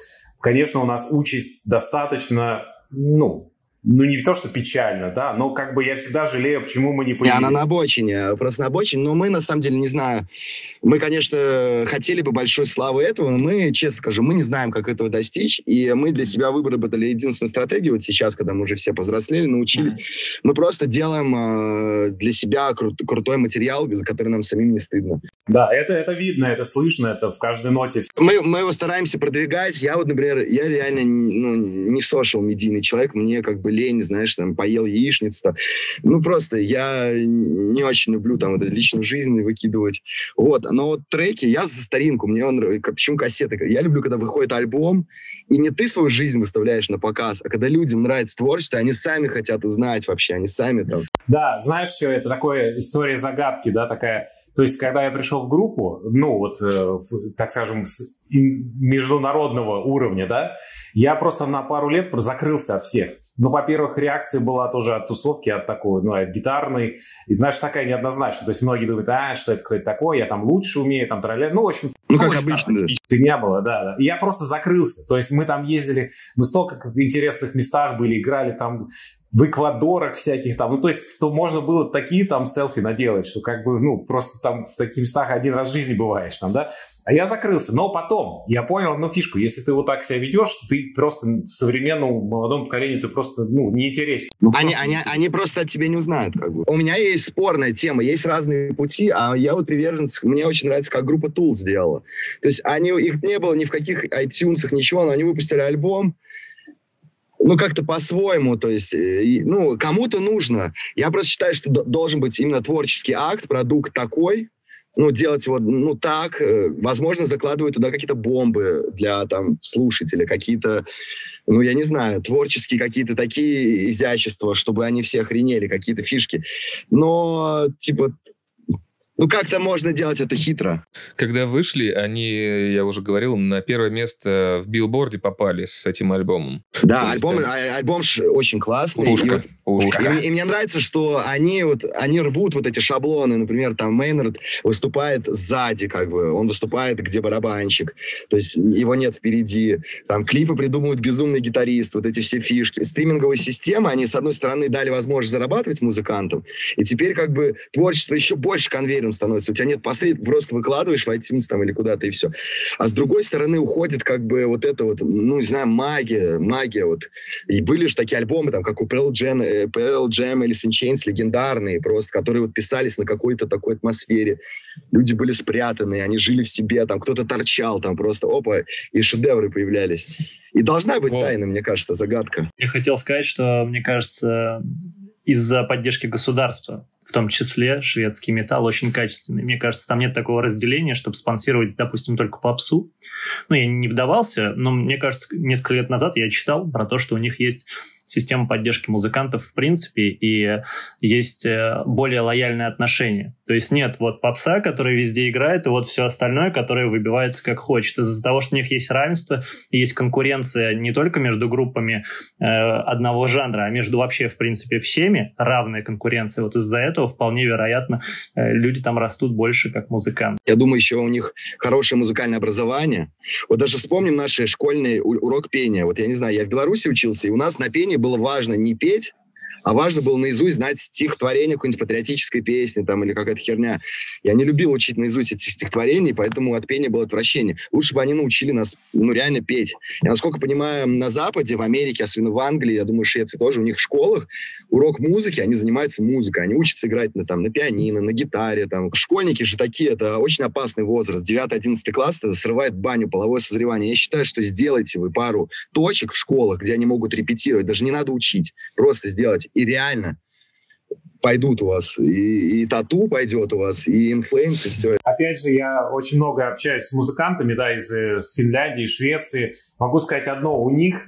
конечно, у нас участь достаточно, ну, ну, не то, что печально, да, но как бы я всегда жалею, почему мы не появились. Не, она на обочине, просто на обочине, но мы, на самом деле, не знаю. Мы, конечно, хотели бы большой славы этого, но мы, честно скажу, мы не знаем, как этого достичь, и мы для себя выработали единственную стратегию, вот сейчас, когда мы уже все повзрослели, научились, mm-hmm. мы просто делаем э, для себя кру- крутой материал, за который нам самим не стыдно. Да, это, это видно, это слышно, это в каждой ноте. Мы, мы его стараемся продвигать. Я вот, например, я реально ну, не social медийный человек, мне как бы лень, знаешь, там, поел яичницу. Ну, просто я не очень люблю там вот, личную жизнь выкидывать. Вот, но вот треки, я за старинку, мне он, почему кассеты? Я люблю, когда выходит альбом, и не ты свою жизнь выставляешь на показ, а когда людям нравится творчество, они сами хотят узнать вообще, они сами там. Да, знаешь, что это такое история загадки, да, такая. То есть, когда я пришел в группу, ну, вот, э, так скажем, с международного уровня, да, я просто на пару лет закрылся от всех. Ну, во-первых, реакция была тоже от тусовки, от такой, ну, от гитарной. И, знаешь, такая неоднозначная. То есть многие думают, а, что это кто-то такой, я там лучше умею, там, тролля. Ну, в общем, Ну, как обычно. Фигня была, да, да. И я просто закрылся. То есть мы там ездили, мы столько в интересных местах были, играли там в Эквадорах всяких там. Ну, то есть, то можно было такие там селфи наделать, что как бы, ну, просто там в таких местах один раз в жизни бываешь там, да. А я закрылся. Но потом я понял одну фишку. Если ты вот так себя ведешь, то ты просто современному молодому поколению ты просто, ну, не интересен. Ну, они, просто... Они, они просто от тебя не узнают, как бы. У меня есть спорная тема, есть разные пути, а я вот приверженец, мне очень нравится, как группа Tool сделала. То есть они, их не было ни в каких iTunes, ничего, но они выпустили альбом, ну, как-то по-своему, то есть, э, ну, кому-то нужно. Я просто считаю, что должен быть именно творческий акт, продукт такой, ну, делать его, ну, так, э, возможно, закладывают туда какие-то бомбы для, там, слушателя, какие-то, ну, я не знаю, творческие какие-то такие изящества, чтобы они все охренели, какие-то фишки. Но, типа, ну, как-то можно делать это хитро. Когда вышли, они, я уже говорил, на первое место в билборде попали с этим альбомом. Да, альбом, есть, а, альбом очень классный. Пушка. И, Пушка. И, и мне нравится, что они, вот, они рвут вот эти шаблоны. Например, там Мейнард выступает сзади, как бы. Он выступает, где барабанщик. То есть его нет впереди. Там клипы придумывают безумный гитарист. Вот эти все фишки. Стриминговые системы, они, с одной стороны, дали возможность зарабатывать музыкантам. И теперь как бы творчество еще больше конвейером менеджером становится. У тебя нет посредников, просто выкладываешь в iTunes там или куда-то, и все. А с другой стороны уходит как бы вот это вот, ну, не знаю, магия, магия вот. И были же такие альбомы, там, как у Pearl Jam, э, Pearl Jam или Sin Chains, легендарные просто, которые вот писались на какой-то такой атмосфере. Люди были спрятаны, они жили в себе, там, кто-то торчал, там, просто, опа, и шедевры появлялись. И должна быть О. тайна, мне кажется, загадка. Я хотел сказать, что, мне кажется, из-за поддержки государства в том числе шведский металл очень качественный. Мне кажется, там нет такого разделения, чтобы спонсировать, допустим, только попсу. Ну, я не вдавался, но мне кажется, несколько лет назад я читал про то, что у них есть система поддержки музыкантов в принципе, и есть э, более лояльное отношение. То есть нет вот попса, который везде играет, и вот все остальное, которое выбивается как хочет. Из-за того, что у них есть равенство, есть конкуренция не только между группами э, одного жанра, а между вообще, в принципе, всеми, равная конкуренция. Вот из-за этого вполне вероятно э, люди там растут больше как музыканты. Я думаю, еще у них хорошее музыкальное образование. Вот даже вспомним наши школьные урок пения. Вот я не знаю, я в Беларуси учился, и у нас на пении было важно не петь, а важно было наизусть знать стихотворение какой-нибудь патриотической песни там или какая-то херня. Я не любил учить наизусть эти стихотворения, поэтому от пения было отвращение. Лучше бы они научили нас, ну, реально петь. Я, насколько понимаю, на Западе, в Америке, особенно в Англии, я думаю, в Швеции тоже, у них в школах урок музыки, они занимаются музыкой, они учатся играть на, там, на пианино, на гитаре. Там. Школьники же такие, это очень опасный возраст. 9-11 класс, это срывает баню, половое созревание. Я считаю, что сделайте вы пару точек в школах, где они могут репетировать, даже не надо учить, просто сделать и реально пойдут у вас, и, и тату пойдет у вас, и инфлеймс, и все. Опять же, я очень много общаюсь с музыкантами, да, из э, Финляндии, Швеции. Могу сказать одно, у них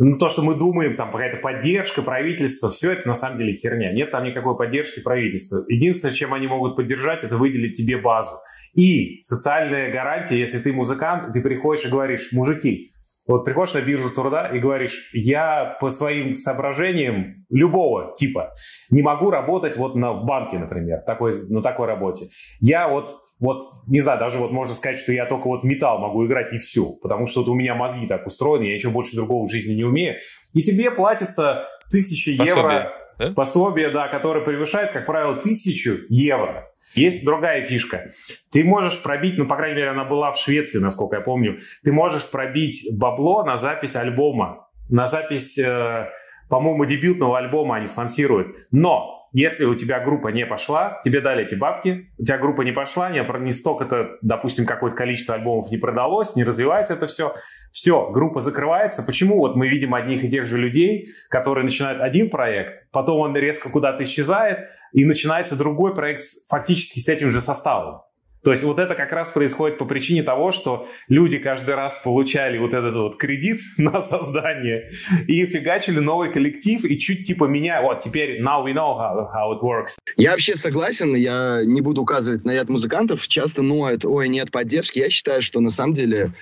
ну, то, что мы думаем, там какая-то поддержка правительства, все это на самом деле херня. Нет там никакой поддержки правительства. Единственное, чем они могут поддержать, это выделить тебе базу. И социальная гарантия, если ты музыкант, ты приходишь и говоришь, мужики, вот приходишь на биржу труда и говоришь, я по своим соображениям любого типа не могу работать вот на в банке, например, такой, на такой работе. Я вот, вот, не знаю, даже вот можно сказать, что я только вот металл могу играть и все, потому что вот у меня мозги так устроены, я ничего больше другого в жизни не умею. И тебе платится тысяча евро да? пособие, да, которое превышает, как правило, тысячу евро. Есть другая фишка. Ты можешь пробить, ну, по крайней мере, она была в Швеции, насколько я помню, ты можешь пробить бабло на запись альбома, на запись, э, по-моему, дебютного альбома они спонсируют. Но если у тебя группа не пошла, тебе дали эти бабки, у тебя группа не пошла, не, не столько-то, допустим, какое-то количество альбомов не продалось, не развивается это все, все, группа закрывается. Почему вот мы видим одних и тех же людей, которые начинают один проект, потом он резко куда-то исчезает, и начинается другой проект фактически с этим же составом. То есть вот это как раз происходит по причине того, что люди каждый раз получали вот этот вот кредит на создание и фигачили новый коллектив и чуть типа меня, вот теперь now we know how, how it works. Я вообще согласен, я не буду указывать на ряд музыкантов, часто ноют, ой, нет поддержки. Я считаю, что на самом деле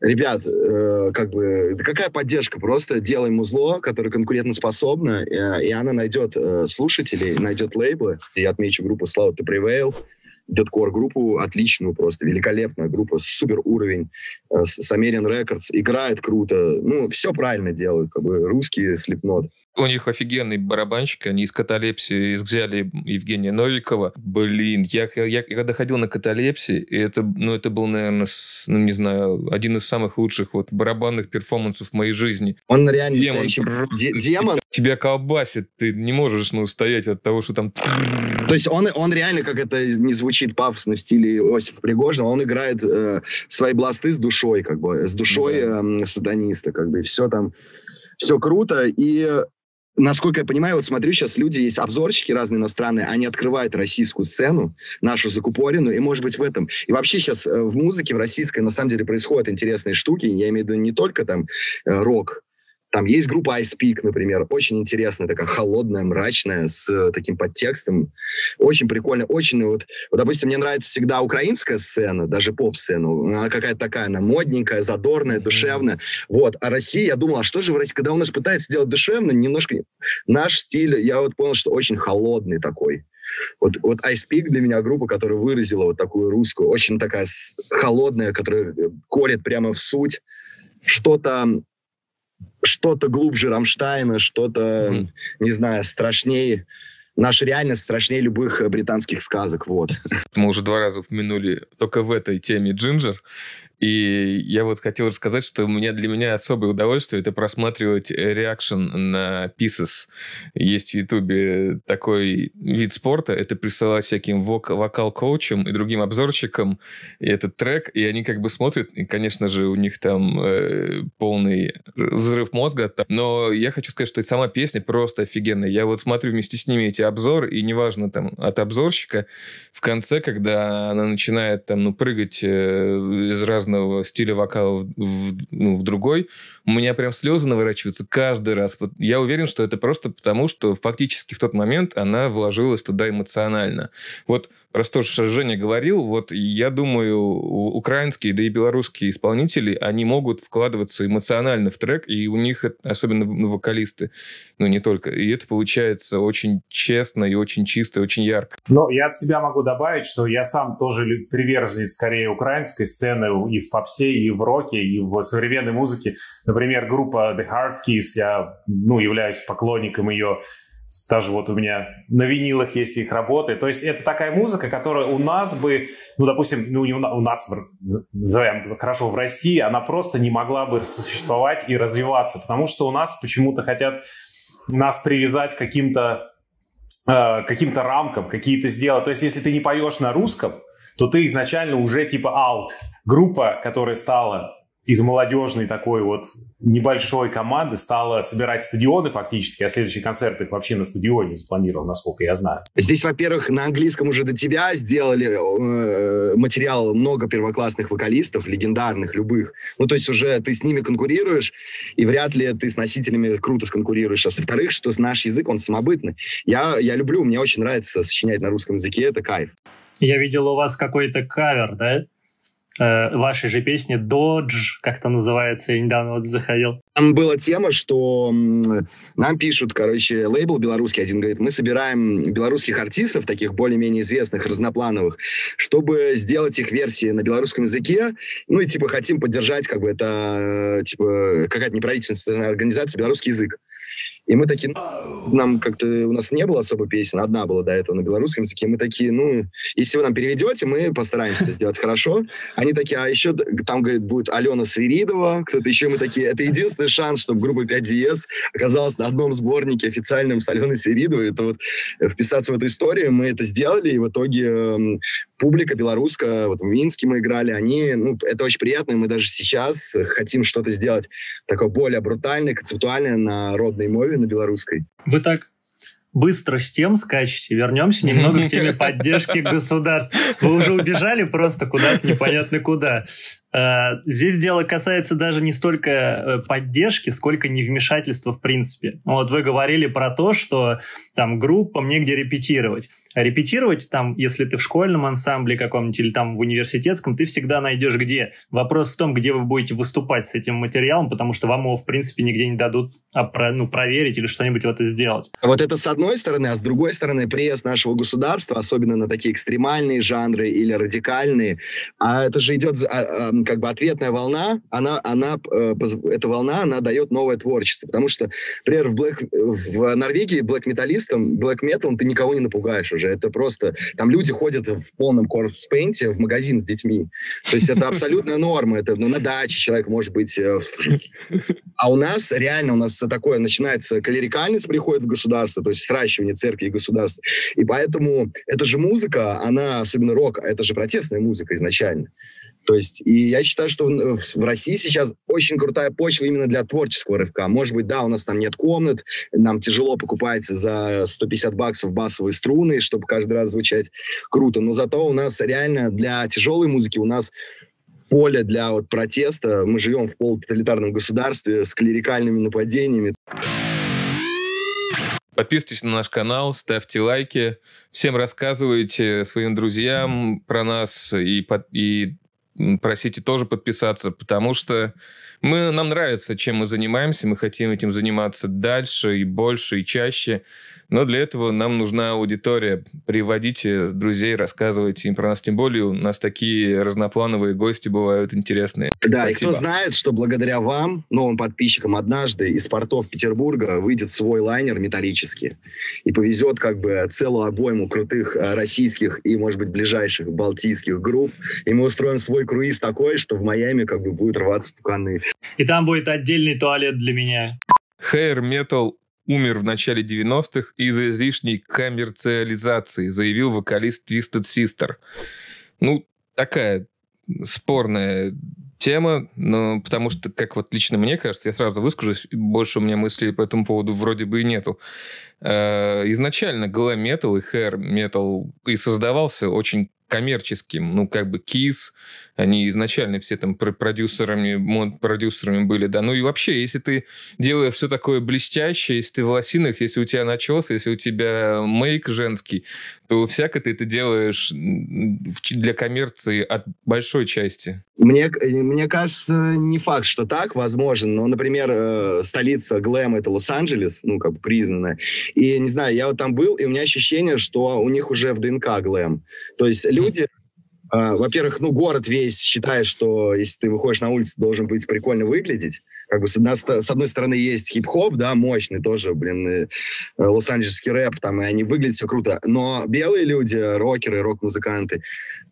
ребят, э, как бы, да какая поддержка? Просто делай музло, которое конкурентоспособно, э, и она найдет э, слушателей, найдет лейблы. Я отмечу группу Slow to Prevail, дедкор группу отличную просто, великолепная группа, супер уровень, э, с American Records, играет круто, ну, все правильно делают, как бы русские слепнот. У них офигенный барабанщик, они из каталепсии взяли Евгения Новикова. Блин, я, я, когда ходил на каталепсии, и это, ну, это был, наверное, с, ну, не знаю, один из самых лучших вот барабанных перформансов в моей жизни. Он реально демон. Настоящий... демон. Тебя колбасит, ты не можешь ну, устоять от того, что там... То есть он, он реально, как это не звучит пафосно в стиле Иосифа Пригожина, он играет э, свои бласты с душой, как бы, с душой да. э, сатаниста, как бы, и все там, все круто, и насколько я понимаю, вот смотрю, сейчас люди, есть обзорщики разные иностранные, они открывают российскую сцену, нашу закупоренную, и, может быть, в этом. И вообще сейчас э, в музыке, в российской, на самом деле, происходят интересные штуки. Я имею в виду не только там э, рок, там есть группа Ice Peak, например, очень интересная, такая холодная, мрачная, с э, таким подтекстом. Очень прикольно, очень вот, вот, допустим, мне нравится всегда украинская сцена, даже поп-сцена. Она какая-то такая, она модненькая, задорная, душевная. Вот. А Россия, я думал, а что же в России, когда у нас пытается сделать душевно, немножко... Наш стиль, я вот понял, что очень холодный такой. Вот, вот Ice Peak для меня группа, которая выразила вот такую русскую, очень такая холодная, которая колет прямо в суть. Что-то что-то глубже Рамштайна, что-то, mm-hmm. не знаю, страшнее. Наша реальность страшнее любых британских сказок, вот. Мы уже два раза упомянули только в этой теме Джинджер. И я вот хотел рассказать, что у меня, для меня особое удовольствие это просматривать реакшн на Pieces. Есть в Ютубе такой вид спорта, это присылать всяким вок вокал-коучам и другим обзорщикам этот трек, и они как бы смотрят, и, конечно же, у них там э, полный взрыв мозга. Но я хочу сказать, что сама песня просто офигенная. Я вот смотрю вместе с ними эти обзоры, и неважно там от обзорщика, в конце, когда она начинает там, ну, прыгать э, из разных разного стиля вокала в, ну, в другой, у меня прям слезы наворачиваются каждый раз. Вот я уверен, что это просто потому, что фактически в тот момент она вложилась туда эмоционально. Вот раз то, что Женя говорил, вот я думаю, украинские, да и белорусские исполнители, они могут вкладываться эмоционально в трек, и у них, особенно ну, вокалисты, ну не только, и это получается очень честно и очень чисто, и очень ярко. Но я от себя могу добавить, что я сам тоже приверженец скорее украинской сцены и в попсе, и в роке, и в современной музыке. Например, группа The Hard Keys, я ну, являюсь поклонником ее даже вот у меня на винилах есть их работы. То есть это такая музыка, которая у нас бы, ну, допустим, ну, не у нас, назовем хорошо, в России, она просто не могла бы существовать и развиваться, потому что у нас почему-то хотят нас привязать к каким-то э, каким-то рамкам, какие-то сделать. То есть если ты не поешь на русском, то ты изначально уже типа out. Группа, которая стала из молодежной такой вот небольшой команды стала собирать стадионы фактически, а следующий концерт их вообще на стадионе запланировал, насколько я знаю. Здесь, во-первых, на английском уже до тебя сделали э, материал много первоклассных вокалистов, легендарных, любых. Ну, то есть уже ты с ними конкурируешь, и вряд ли ты с носителями круто сконкурируешь. А во-вторых, что наш язык, он самобытный. Я, я люблю, мне очень нравится сочинять на русском языке, это кайф. Я видел у вас какой-то кавер, да? Э, вашей же песни «Додж», как-то называется, я недавно вот заходил. Там была тема, что нам пишут, короче, лейбл белорусский один говорит, мы собираем белорусских артистов, таких более-менее известных, разноплановых, чтобы сделать их версии на белорусском языке, ну и типа хотим поддержать, как бы это, э, типа, какая-то неправительственная организация, белорусский язык. И мы такие, ну, нам как-то, у нас не было особо песен, одна была до этого на белорусском языке. Мы такие, ну, если вы нам переведете, мы постараемся сделать хорошо. Они такие, а еще там, говорит, будет Алена Свиридова, кто-то еще. Мы такие, это единственный шанс, чтобы группа 5 DS оказалась на одном сборнике официальном с Аленой Свиридовой. Это вот вписаться в эту историю. Мы это сделали, и в итоге эм, публика белорусская, вот в Минске мы играли, они, ну, это очень приятно, и мы даже сейчас хотим что-то сделать такое более брутальное, концептуальное на родной мове, на белорусской. Вы так быстро с тем скачете. Вернемся немного к теме поддержки государств. Вы уже убежали просто куда-то непонятно куда. Э, здесь дело касается даже не столько э, поддержки, сколько невмешательства в принципе. Вот вы говорили про то, что там группам негде репетировать. репетировать там, если ты в школьном ансамбле каком-нибудь или там в университетском, ты всегда найдешь где. Вопрос в том, где вы будете выступать с этим материалом, потому что вам его, в принципе, нигде не дадут а, ну, проверить или что-нибудь вот это сделать. Вот это с одной стороны, а с другой стороны, пресс нашего государства, особенно на такие экстремальные жанры или радикальные, а это же идет а, а, как бы ответная волна, она, она, э, эта волна, она дает новое творчество, потому что, например, в, black, в Норвегии блэк-металлистом, блэк-металом ты никого не напугаешь уже, это просто, там люди ходят в полном корпс-пейнте в магазин с детьми, то есть это абсолютная норма, это ну, на даче человек может быть, э, а у нас реально, у нас такое начинается клерикальность приходит в государство, то есть сращивание церкви и государства, и поэтому эта же музыка, она, особенно рок, это же протестная музыка изначально, то есть, и я считаю, что в, в России сейчас очень крутая почва именно для творческого рывка. Может быть, да, у нас там нет комнат, нам тяжело покупается за 150 баксов басовые струны, чтобы каждый раз звучать круто, но зато у нас реально для тяжелой музыки у нас поле для вот протеста. Мы живем в полутоталитарном государстве с клерикальными нападениями. Подписывайтесь на наш канал, ставьте лайки, всем рассказывайте своим друзьям про нас и, и просите тоже подписаться, потому что мы, нам нравится, чем мы занимаемся, мы хотим этим заниматься дальше и больше и чаще. Но для этого нам нужна аудитория. Приводите друзей, рассказывайте им про нас. Тем более у нас такие разноплановые гости бывают интересные. Да, Спасибо. и кто знает, что благодаря вам, новым подписчикам, однажды из портов Петербурга выйдет свой лайнер металлический и повезет как бы целую обойму крутых э, российских и, может быть, ближайших балтийских групп. И мы устроим свой круиз такой, что в Майами как бы будет рваться пуканы. И там будет отдельный туалет для меня. Hair Metal умер в начале 90-х из-за излишней коммерциализации, заявил вокалист Twisted Sister. Ну, такая спорная тема, но потому что, как вот лично мне кажется, я сразу выскажусь, больше у меня мыслей по этому поводу вроде бы и нету. Э, изначально глэм метал и hair метал и создавался очень коммерческим. Ну, как бы Kiss, они изначально все там продюсерами, продюсерами были, да. Ну и вообще, если ты делаешь все такое блестящее, если ты в лосинах, если у тебя начес, если у тебя мейк женский, то всяко ты это делаешь для коммерции от большой части. Мне, мне кажется, не факт, что так возможно, но, например, э, столица глэм — это Лос-Анджелес, ну, как бы признанная. И, не знаю, я вот там был, и у меня ощущение, что у них уже в ДНК глэм. То есть люди Uh, во-первых, ну, город весь считает, что если ты выходишь на улицу, должен быть прикольно выглядеть. Как бы с, одной, с одной стороны есть хип-хоп, да, мощный тоже, блин, э, лос-анджелесский рэп, там, и они выглядят все круто. Но белые люди, рокеры, рок-музыканты,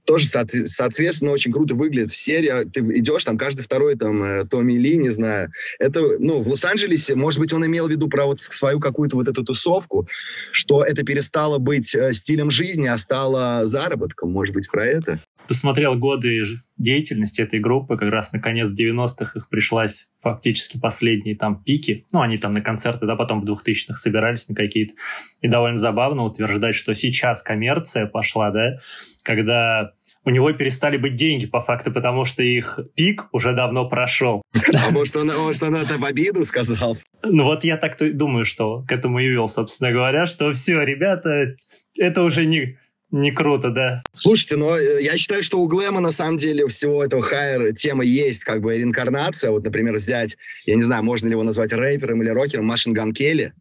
тоже, соответственно, очень круто выглядит. В серии ты идешь, там каждый второй, там, э, Томми Ли, не знаю. Это, ну, в Лос-Анджелесе, может быть, он имел в виду про вот свою какую-то вот эту тусовку, что это перестало быть э, стилем жизни, а стало заработком, может быть, про это? Посмотрел годы деятельности этой группы, как раз на конец 90-х их пришлась фактически последние там пики, ну, они там на концерты, да, потом в 2000-х собирались на какие-то, и довольно забавно утверждать, что сейчас коммерция пошла, да, когда у него перестали быть деньги по факту, потому что их пик уже давно прошел. А может, он, может, он это в обиду сказал? Ну вот я так думаю, что к этому и вел, собственно говоря, что все, ребята, это уже не не круто, да. Слушайте, но э, я считаю, что у Глэма на самом деле всего этого хайр темы есть как бы реинкарнация. Вот, например, взять, я не знаю, можно ли его назвать рэпером или рокером, Машин Ган Келли.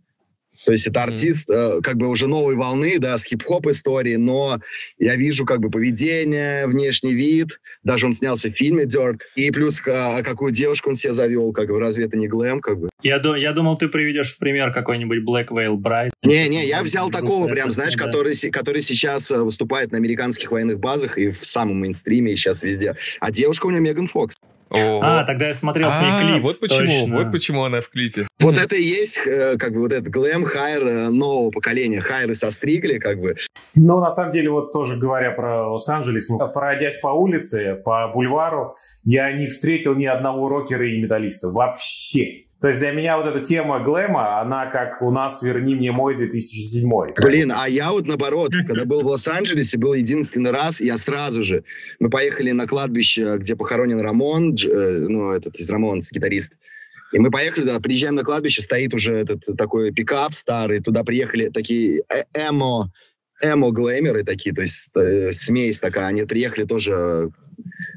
То есть это артист mm-hmm. э, как бы уже новой волны, да, с хип-хоп историей, но я вижу как бы поведение, внешний вид, даже он снялся в фильме Dirt, и плюс а, какую девушку он себе завел, как бы разве это не глэм, как бы? Я, я думал, ты приведешь в пример какой-нибудь Black Veil Bride. Не-не, я взял такого прям, знаешь, да. который, который сейчас э, выступает на американских военных базах и в самом мейнстриме, и сейчас везде. А девушка у него Меган Фокс. О, а, тогда я смотрел с ней а, клип. Вот почему, точно. вот почему она в клипе. Вот это и есть, э, как бы, вот этот глэм хайр э, нового поколения. Хайры состригли, как бы. Ну, на самом деле, вот тоже говоря про Лос-Анджелес, пройдясь по улице, по бульвару, я не встретил ни одного рокера и металлиста. Вообще. То есть для меня вот эта тема глэма, она как у нас «Верни мне мой 2007». Блин, а я вот наоборот, когда был в Лос-Анджелесе, был единственный раз, я сразу же, мы поехали на кладбище, где похоронен Рамон, э, ну, этот из Рамон, гитарист, и мы поехали, да, приезжаем на кладбище, стоит уже этот такой пикап старый, туда приехали такие э эмо эмо-глэмеры такие, то есть э, смесь такая. Они приехали тоже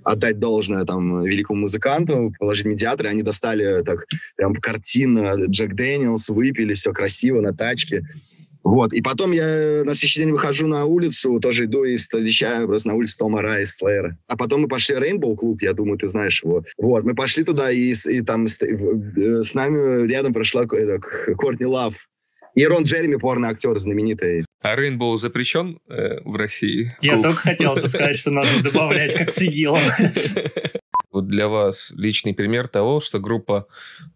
отдать должное там великому музыканту, положить медиаторы, они достали так прям картина Jack Daniel's, выпили, все красиво на тачке. Вот. И потом я на следующий день выхожу на улицу, тоже иду и встречаю просто на улице Тома Арайю с Slayer а. А потом мы пошли в Rainbow клуб, я думаю, ты знаешь его. Вот. Мы пошли туда, и, и там с, э, с нами рядом прошла это, Кортни Лав. И Рон Джереми, порно-актер знаменитый. А Rainbow запрещен э, в России? Я Клуб. только хотел сказать, что надо добавлять как с ИГИЛом. Вот для вас личный пример того, что группа,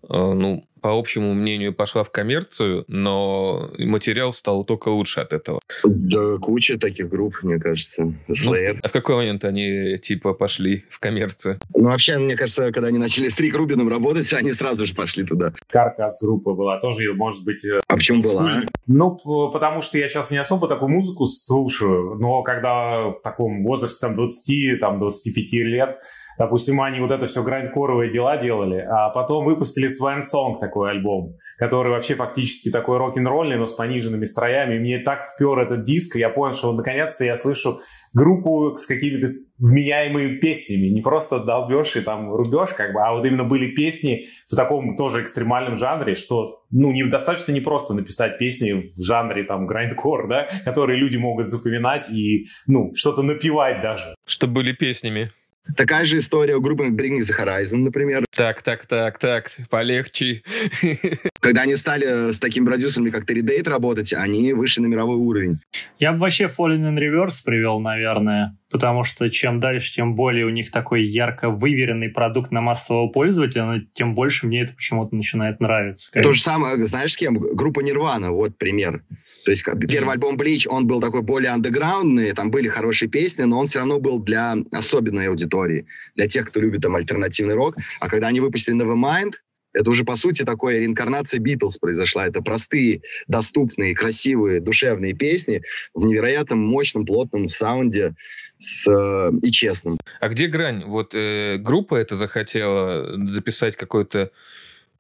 э, ну, по общему мнению, пошла в коммерцию, но материал стал только лучше от этого. Да, куча таких групп, мне кажется. Slayer. Ну, а в какой момент они, типа, пошли в коммерцию? Ну, вообще, мне кажется, когда они начали с Рик Рубином работать, они сразу же пошли туда. Каркас группа была тоже, может быть... Э, а почему была? Ну, потому что я сейчас не особо такую музыку слушаю, но когда в таком возрасте, там, 20, там, 25 лет, допустим, они вот это все грандкоровые дела делали, а потом выпустили Swan Song, такой альбом, который вообще фактически такой рок-н-ролльный, но с пониженными строями. И мне так впер этот диск, я понял, что наконец-то я слышу группу с какими-то вменяемыми песнями. Не просто долбешь и там рубешь, как бы, а вот именно были песни в таком тоже экстремальном жанре, что, ну, не, достаточно не просто написать песни в жанре там грайндкор, да, которые люди могут запоминать и, ну, что-то напевать даже. Чтобы были песнями. Такая же история у группы Bring the Horizon, например. Так, так, так, так, полегче. Когда они стали с такими продюсерами, как Terry Date работать, они вышли на мировой уровень. Я бы вообще Fallen in Reverse привел, наверное, потому что чем дальше, тем более у них такой ярко выверенный продукт на массового пользователя, но тем больше мне это почему-то начинает нравиться. То же самое, знаешь, с кем? Группа Nirvana, вот пример. То есть первый альбом Bleach, он был такой более андеграундный, там были хорошие песни, но он все равно был для особенной аудитории, для тех, кто любит там альтернативный рок. А когда они выпустили Nevermind, это уже, по сути, такое реинкарнация Битлз произошла. Это простые, доступные, красивые, душевные песни в невероятном мощном, плотном саунде с, э, и честным. А где грань? Вот э, группа это захотела записать какой-то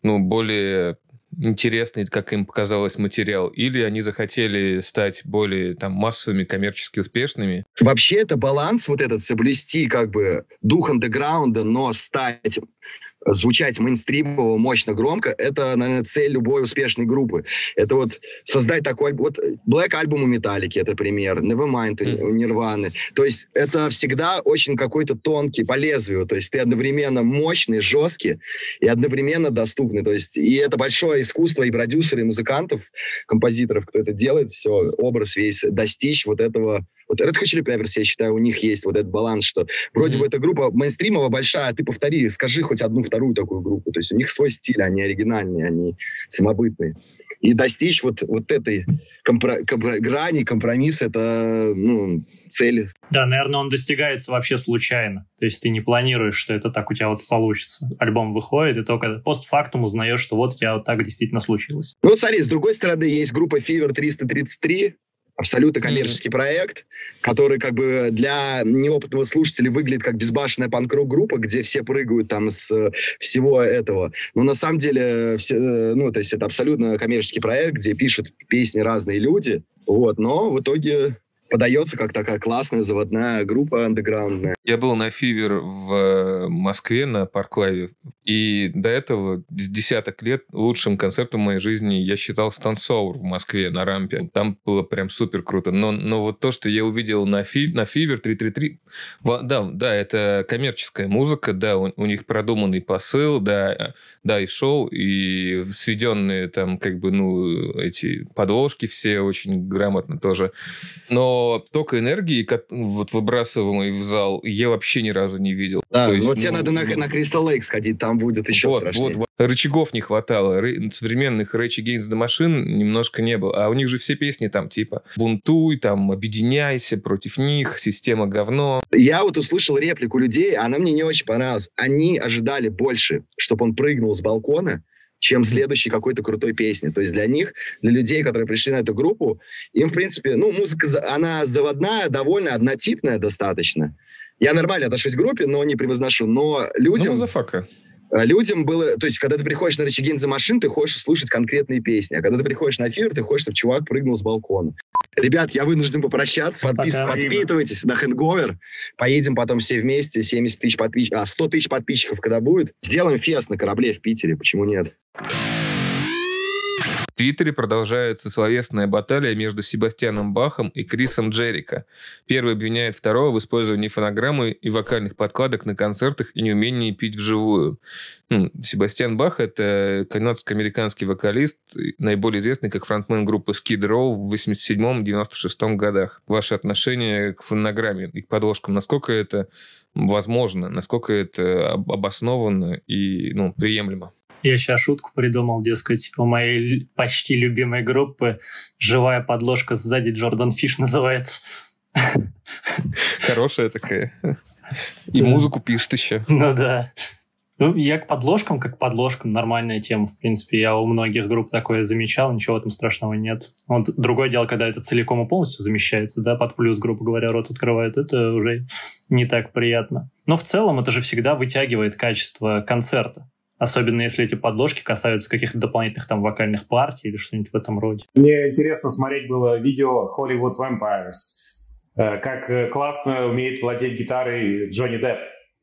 ну, более интересный, как им показалось, материал, или они захотели стать более там массовыми, коммерчески успешными? Вообще это баланс вот этот соблюсти как бы дух андеграунда, но стать звучать мейнстримово, мощно, громко, это, наверное, цель любой успешной группы. Это вот создать такой. Вот Black альбом у Металлики, это пример. Nevermind у Нирваны. То есть это всегда очень какой-то тонкий, по лезвию. То есть ты одновременно мощный, жесткий и одновременно доступный. То есть и это большое искусство и продюсеров, и музыкантов, композиторов, кто это делает, все, образ весь достичь вот этого вот Red Hot Chili Peppers, я считаю, у них есть вот этот баланс, что вроде mm-hmm. бы эта группа мейнстримовая большая, а ты повтори, скажи хоть одну вторую такую группу. То есть у них свой стиль, они оригинальные, они самобытные. И достичь вот, вот этой компро- компро- грани, компромисса, это ну, цель. Да, наверное, он достигается вообще случайно. То есть ты не планируешь, что это так у тебя вот получится. Альбом выходит, и только постфактум узнаешь, что вот у тебя вот так действительно случилось. Ну, смотри, с другой стороны, есть группа Fever 333, абсолютно коммерческий mm-hmm. проект, который как бы для неопытного слушателя выглядит как безбашенная панк-рок группа, где все прыгают там с всего этого. Но на самом деле, все, ну, то есть это абсолютно коммерческий проект, где пишут песни разные люди, вот, но в итоге подается как такая классная заводная группа андеграундная. Я был на Фивер в э, Москве на Парклайве, и до этого с десяток лет лучшим концертом в моей жизни я считал Станцовр в Москве на рампе. Там было прям супер круто. Но, но вот то, что я увидел на, фи, на Фивер 333, да, да, это коммерческая музыка, да, у, у них продуманный посыл, да, да, и шоу, и сведенные там как бы, ну, эти подложки все очень грамотно тоже. Но столько энергии, вот выбрасываемой в зал, я вообще ни разу не видел. Да, есть, вот ну, тебе надо на, на Crystal Lake сходить, там будет еще вот, страшнее. Вот, вот. Рычагов не хватало, Ры, современных Rage Against the Machine немножко не было. А у них же все песни там типа «Бунтуй», там «Объединяйся», «Против них», «Система говно». Я вот услышал реплику людей, она мне не очень понравилась. Они ожидали больше, чтобы он прыгнул с балкона, чем следующей какой-то крутой песни. То есть для них, для людей, которые пришли на эту группу, им, в принципе, ну, музыка, она заводная, довольно однотипная достаточно. Я нормально отношусь к группе, но не превозношу. Но людям... Ну, зафака э, людям было... То есть, когда ты приходишь на Рычагин за машин, ты хочешь слушать конкретные песни. А когда ты приходишь на эфир, ты хочешь, чтобы чувак прыгнул с балкона. Ребят, я вынужден попрощаться. Подпис... Подпитывайтесь на Хэнговер. Поедем потом все вместе. 70 тысяч подписчиков, а 100 тысяч подписчиков когда будет. Сделаем фест на корабле в Питере. Почему нет? В Твиттере продолжается словесная баталия между Себастьяном Бахом и Крисом Джерика. Первый обвиняет второго в использовании фонограммы и вокальных подкладок на концертах и неумении пить вживую. Ну, Себастьян Бах — это канадско-американский вокалист, наиболее известный как фронтмен группы Skid Row в 87-96 годах. Ваше отношение к фонограмме и к подложкам, насколько это возможно, насколько это обоснованно и ну, приемлемо? Я сейчас шутку придумал, дескать, у моей почти любимой группы «Живая подложка сзади Джордан Фиш» называется. Хорошая такая. И музыку пишет еще. Ну да. Ну, я к подложкам, как к подложкам, нормальная тема. В принципе, я у многих групп такое замечал, ничего в этом страшного нет. Вот другое дело, когда это целиком и полностью замещается, да, под плюс, грубо говоря, рот открывает, это уже не так приятно. Но в целом это же всегда вытягивает качество концерта. Особенно если эти подложки касаются каких-то дополнительных там вокальных партий или что-нибудь в этом роде. Мне интересно смотреть было видео Hollywood Vampires. Э, как э, классно умеет владеть гитарой Джонни Депп.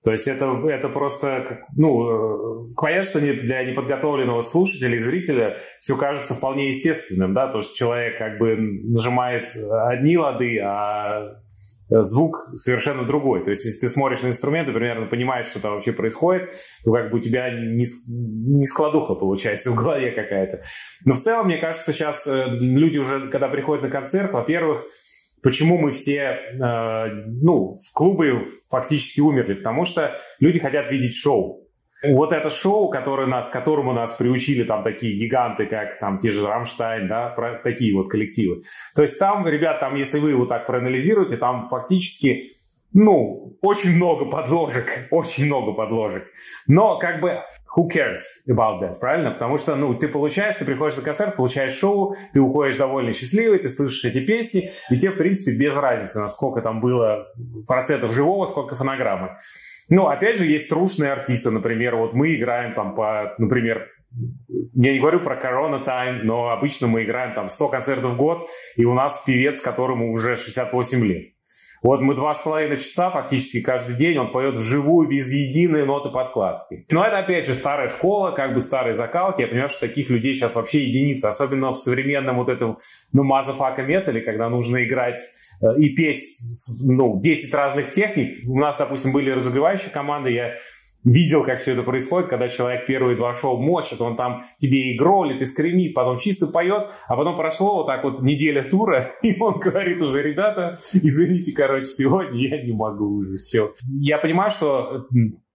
То есть это, это просто, ну, э, понятно, что для неподготовленного слушателя и зрителя все кажется вполне естественным, да, то, что человек как бы нажимает одни лады, а звук совершенно другой. То есть, если ты смотришь на инструменты, примерно понимаешь, что там вообще происходит, то как бы у тебя не, не складуха получается в голове какая-то. Но в целом, мне кажется, сейчас э, люди уже, когда приходят на концерт, во-первых, Почему мы все, э, ну, в клубы фактически умерли? Потому что люди хотят видеть шоу. Вот это шоу, которое нас, которому нас приучили там такие гиганты, как там те же Рамштайн, да, про, такие вот коллективы. То есть там, ребят, там, если вы вот так проанализируете, там фактически ну, очень много подложек, очень много подложек. Но как бы who cares about that, правильно? Потому что, ну, ты получаешь, ты приходишь на концерт, получаешь шоу, ты уходишь довольно счастливый, ты слышишь эти песни, и тебе, в принципе, без разницы, насколько там было процентов живого, сколько фонограммы. Ну, опять же, есть трушные артисты, например, вот мы играем там по, например, я не говорю про Corona Time, но обычно мы играем там 100 концертов в год, и у нас певец, которому уже 68 лет. Вот мы два с половиной часа фактически каждый день он поет вживую без единой ноты подкладки. Но это опять же старая школа, как бы старые закалки. Я понимаю, что таких людей сейчас вообще единицы, особенно в современном вот этом, ну, motherfucker метале, когда нужно играть э, и петь, ну, 10 разных техник. У нас, допустим, были разогревающие команды, я видел, как все это происходит, когда человек первые два шоу мочит, он там тебе и гроулит, и скремит, потом чисто поет, а потом прошло вот так вот неделя тура, и он говорит уже, ребята, извините, короче, сегодня я не могу уже, все. Я понимаю, что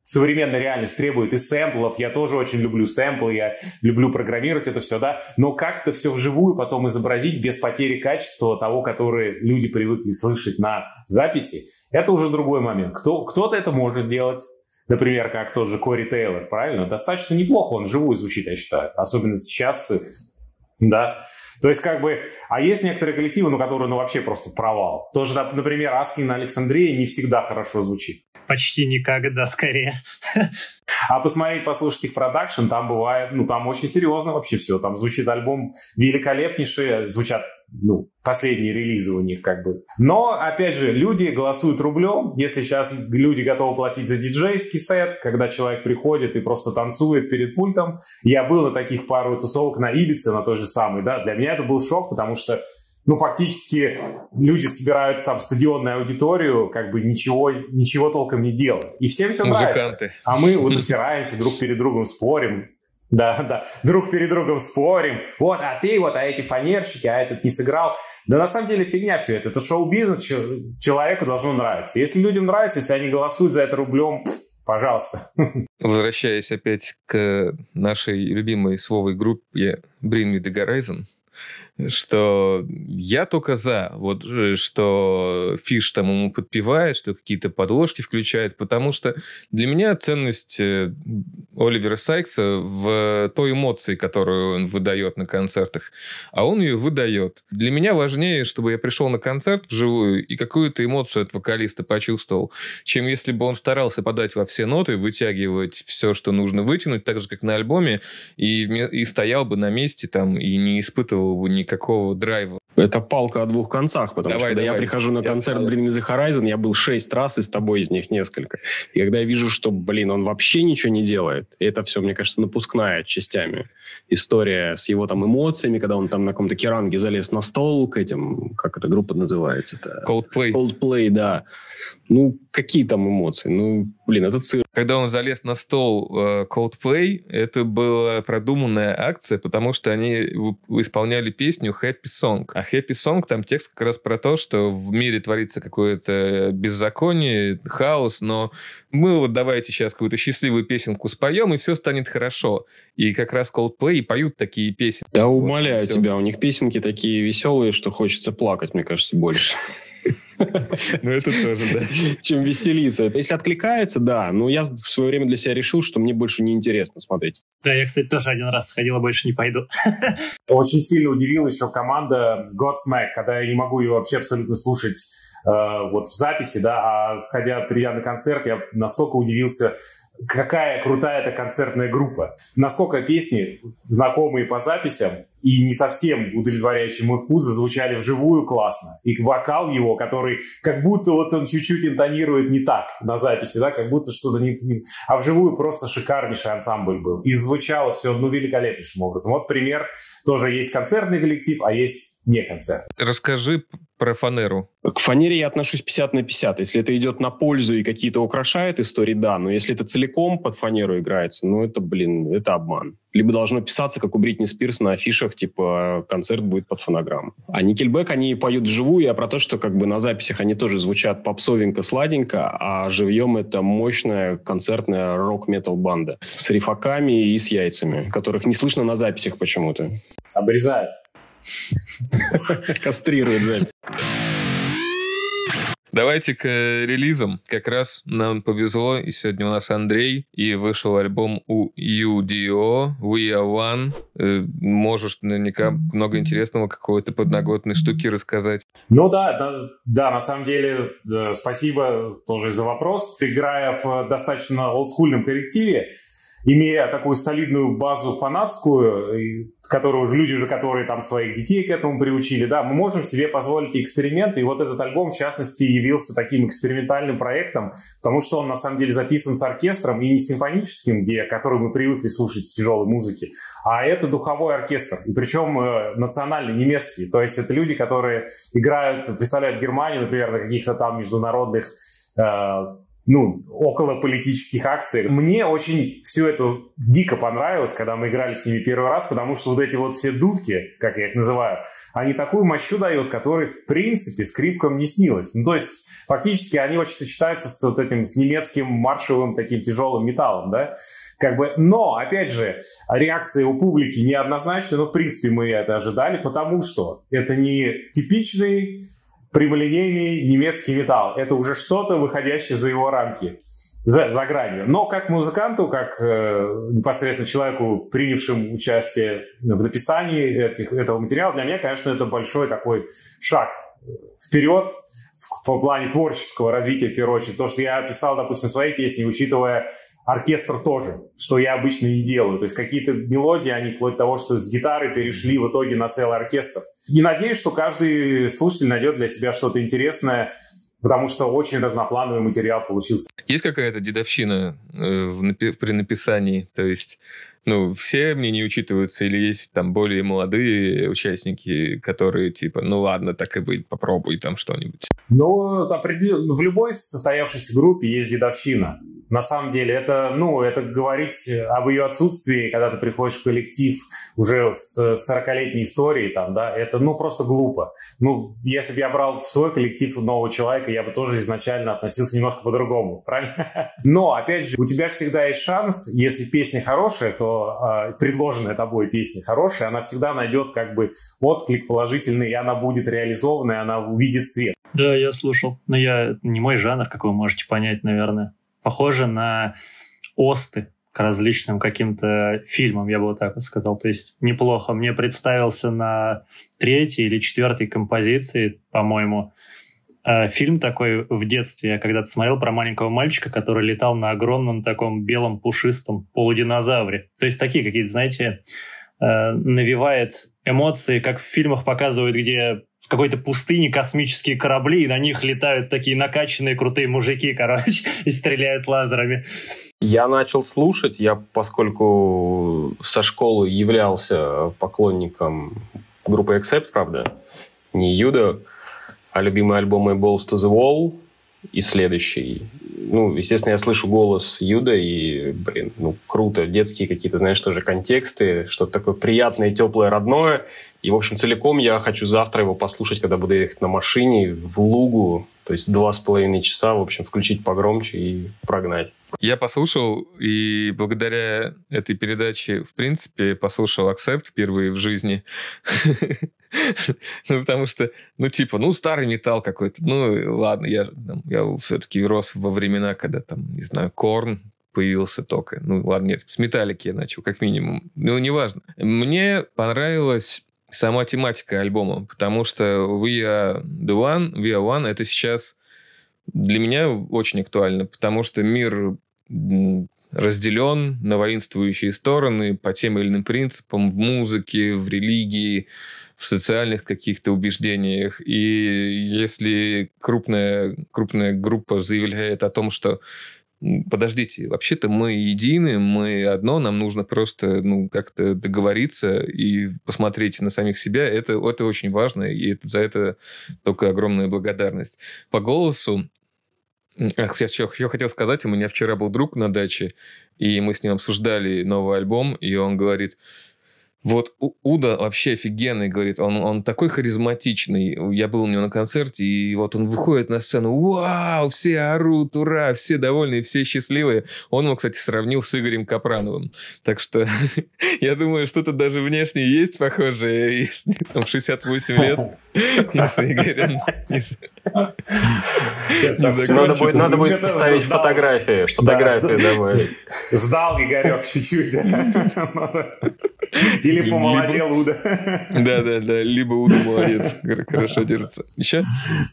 современная реальность требует и сэмплов. Я тоже очень люблю сэмплы, я люблю программировать это все, да. Но как это все вживую потом изобразить без потери качества того, которое люди привыкли слышать на записи, это уже другой момент. Кто, кто-то это может делать, например, как тот же Кори Тейлор, правильно? Достаточно неплохо он живую звучит, я считаю. Особенно сейчас, да. То есть, как бы, а есть некоторые коллективы, ну, которые, ну, вообще просто провал. Тоже, например, Аскин Александрия не всегда хорошо звучит. Почти никогда, скорее. А посмотреть, послушать их продакшн, там бывает, ну, там очень серьезно вообще все. Там звучит альбом великолепнейший, звучат ну, последние релизы у них как бы. Но, опять же, люди голосуют рублем. Если сейчас люди готовы платить за диджейский сет, когда человек приходит и просто танцует перед пультом. Я был на таких пару тусовок на Ибице, на той же самой, да. Для меня это был шок, потому что ну, фактически люди собирают там стадионную аудиторию, как бы ничего, ничего толком не делая. И всем все Музыканты. нравится. А мы вот усираемся, друг перед другом спорим. Да, да. Друг перед другом спорим. Вот, а ты вот, а эти фанерщики, а этот не сыграл. Да на самом деле фигня все это. Это шоу-бизнес, человеку должно нравиться. Если людям нравится, если они голосуют за это рублем, пожалуйста. Возвращаясь опять к нашей любимой словой группе Bring Me The Horizon, что я только за, вот, э, что Фиш там ему подпевает, что какие-то подложки включает, потому что для меня ценность э, Оливера Сайкса в той эмоции, которую он выдает на концертах, а он ее выдает. Для меня важнее, чтобы я пришел на концерт вживую и какую-то эмоцию от вокалиста почувствовал, чем если бы он старался подать во все ноты, вытягивать все, что нужно вытянуть, так же, как на альбоме, и, и стоял бы на месте там и не испытывал бы ни никакого драйва. Это палка о двух концах, потому Давай, что когда давай. я прихожу на Я концерт встал. Bring Me The Horizon, я был шесть раз, и с тобой из них несколько. И когда я вижу, что, блин, он вообще ничего не делает, и это все, мне кажется, напускная частями история с его там эмоциями, когда он там на каком-то керанге залез на стол к этим, как эта группа называется-то? Coldplay. Coldplay, да. Ну, какие там эмоции? Ну, блин, это цирк. Когда он залез на стол э, Coldplay, это была продуманная акция, потому что они исполняли песню Happy Song. А Happy Song, там текст как раз про то, что в мире творится какое-то беззаконие, хаос, но мы вот давайте сейчас какую-то счастливую песенку споем, и все станет хорошо. И как раз Coldplay и поют такие песни. Да Вот, умоляю всё. тебя, у них песенки такие веселые, что хочется плакать, мне кажется, больше. Ну, это тоже, да. чем веселиться. Если откликается, да. Но я в свое время для себя решил, что мне больше не интересно смотреть. Да, я, кстати, тоже один раз сходил, а больше не пойду. Очень сильно удивила еще команда Godsmack, когда я не могу ее вообще абсолютно слушать э, вот в записи, да, а сходя, придя на концерт, я настолько удивился, какая крутая эта концертная группа. Насколько песни, знакомые по записям и не совсем удовлетворяющие мой вкус, зазвучали вживую классно. И вокал его, который как будто вот он чуть-чуть интонирует не так на записи, да, как будто что-то не- А вживую просто шикарнейший ансамбль был. И звучало все, ну, великолепнейшим образом. Вот пример. Тоже есть концертный коллектив, а есть не концерт. Расскажи про фанеру. К фанере я отношусь 50 на 50. Если это идет на пользу и какие-то украшает истории, да. Но если это целиком под фанеру играется, ну это, блин, это обман. Либо должно писаться, как у Бритни Спирс на афишах, типа концерт будет под фонограмму. А Никельбэк, они поют вживую, я про то, что как бы на записях они тоже звучат попсовенько, сладенько, а живьем это мощная концертная рок-метал банда с рифаками и с яйцами, которых не слышно на записях почему-то. Обрезают. Кастрирует запись. Давайте к релизам. Как раз нам повезло, и сегодня у нас Андрей, и вышел альбом у UDO, We Are One. Э, Можешь наверняка много интересного какой-то подноготной штуки рассказать. Ну да, да, да, на самом деле, э, спасибо тоже за вопрос. Играя в э, достаточно олдскульном коллективе, имея такую солидную базу фанатскую, которую уже люди же, которые там своих детей к этому приучили, да, мы можем себе позволить эксперименты, и вот этот альбом, в частности, явился таким экспериментальным проектом, потому что он, на самом деле, записан с оркестром, и не симфоническим, где, который мы привыкли слушать в тяжелой музыке, а это духовой оркестр, и причем э, национальный, немецкий, то есть это люди, которые играют, представляют Германию, например, на каких-то там международных э, ну, около политических акциях. Мне очень все это дико понравилось, когда мы играли с ними первый раз, потому что вот эти вот все дудки, как я их называю, они такую мощу дают, которой, в принципе, скрипкам не снилось. Ну, то есть, фактически, они очень сочетаются с вот этим, с немецким маршевым таким тяжелым металлом, да, как бы, но, опять же, реакция у публики неоднозначная, но, в принципе, мы это ожидали, потому что это не типичный прямолинейный немецкий металл. Это уже что-то, выходящее за его рамки, за, за гранью. Но как музыканту, как э, непосредственно человеку, принявшему участие в написании этих, этого материала, для меня, конечно, это большой такой шаг вперед в- по плане творческого развития, в первую очередь. То, что я писал, допустим, свои песни, учитывая оркестр тоже, что я обычно не делаю. То есть какие-то мелодии, они вплоть до того, что с гитары перешли в итоге на целый оркестр. И надеюсь, что каждый слушатель найдет для себя что-то интересное, потому что очень разноплановый материал получился. Есть какая-то дедовщина э, в напи- при написании? То есть, ну, все мнения учитываются, или есть там более молодые участники, которые типа, ну ладно, так и быть, попробуй там что-нибудь. Но определенно, в любой состоявшейся группе есть дедовщина. На самом деле, это, ну, это говорить об ее отсутствии, когда ты приходишь в коллектив уже с 40-летней историей, там, да, это, ну, просто глупо. Ну, если бы я брал в свой коллектив нового человека, я бы тоже изначально относился немножко по-другому, правильно? Но, опять же, у тебя всегда есть шанс, если песня хорошая, то э, предложенная тобой песня хорошая, она всегда найдет как бы отклик положительный, и она будет реализована, и она увидит свет. Да, я слушал. Но я не мой жанр, как вы можете понять, наверное. Похоже на осты к различным каким-то фильмам, я бы вот так вот сказал. То есть неплохо. Мне представился на третьей или четвертой композиции, по-моему, фильм такой в детстве, я когда-то смотрел про маленького мальчика, который летал на огромном таком белом пушистом полудинозавре. То есть такие какие-то, знаете, э, навевает эмоции, как в фильмах показывают, где в какой-то пустыне космические корабли, и на них летают такие накачанные крутые мужики, короче, и стреляют лазерами. Я начал слушать, я, поскольку со школы являлся поклонником группы Accept, правда, не Юда, а любимый альбом Balls to the Wall и следующий. Ну, естественно, я слышу голос Юда, и, блин, ну, круто. Детские какие-то, знаешь, тоже контексты, что-то такое приятное, теплое, родное. И, в общем, целиком я хочу завтра его послушать, когда буду ехать на машине в Лугу. То есть два с половиной часа, в общем, включить погромче и прогнать. Я послушал, и благодаря этой передаче, в принципе, послушал Accept впервые в жизни. Ну, потому что, ну, типа, ну, старый металл какой-то. Ну, ладно, я, я все-таки рос во времена, когда там, не знаю, Корн появился только. Ну, ладно, нет, с металлики я начал, как минимум. Ну, неважно. Мне понравилась сама тематика альбома, потому что We Are The One, We Are One, это сейчас для меня очень актуально, потому что мир разделен на воинствующие стороны по тем или иным принципам в музыке, в религии, в социальных каких-то убеждениях. И если крупная, крупная группа заявляет о том, что подождите, вообще-то мы едины, мы одно, нам нужно просто ну, как-то договориться и посмотреть на самих себя. Это, это очень важно, и это, за это только огромная благодарность. По голосу Ах, я еще, еще хотел сказать, у меня вчера был друг на даче, и мы с ним обсуждали новый альбом, и он говорит, вот Уда вообще офигенный, говорит, он, он такой харизматичный. Я был у него на концерте, и вот он выходит на сцену, вау, все орут, ура, все довольны, все счастливые. Он его, кстати, сравнил с Игорем Капрановым. Так что я думаю, что-то даже внешне есть похожее, если там 68 лет. Если Игорь... Надо будет поставить фотографии. Фотографии добавить. Сдал Игорек чуть-чуть. Или помолодел Уда. Да-да-да, либо Уда молодец, хорошо держится. Еще?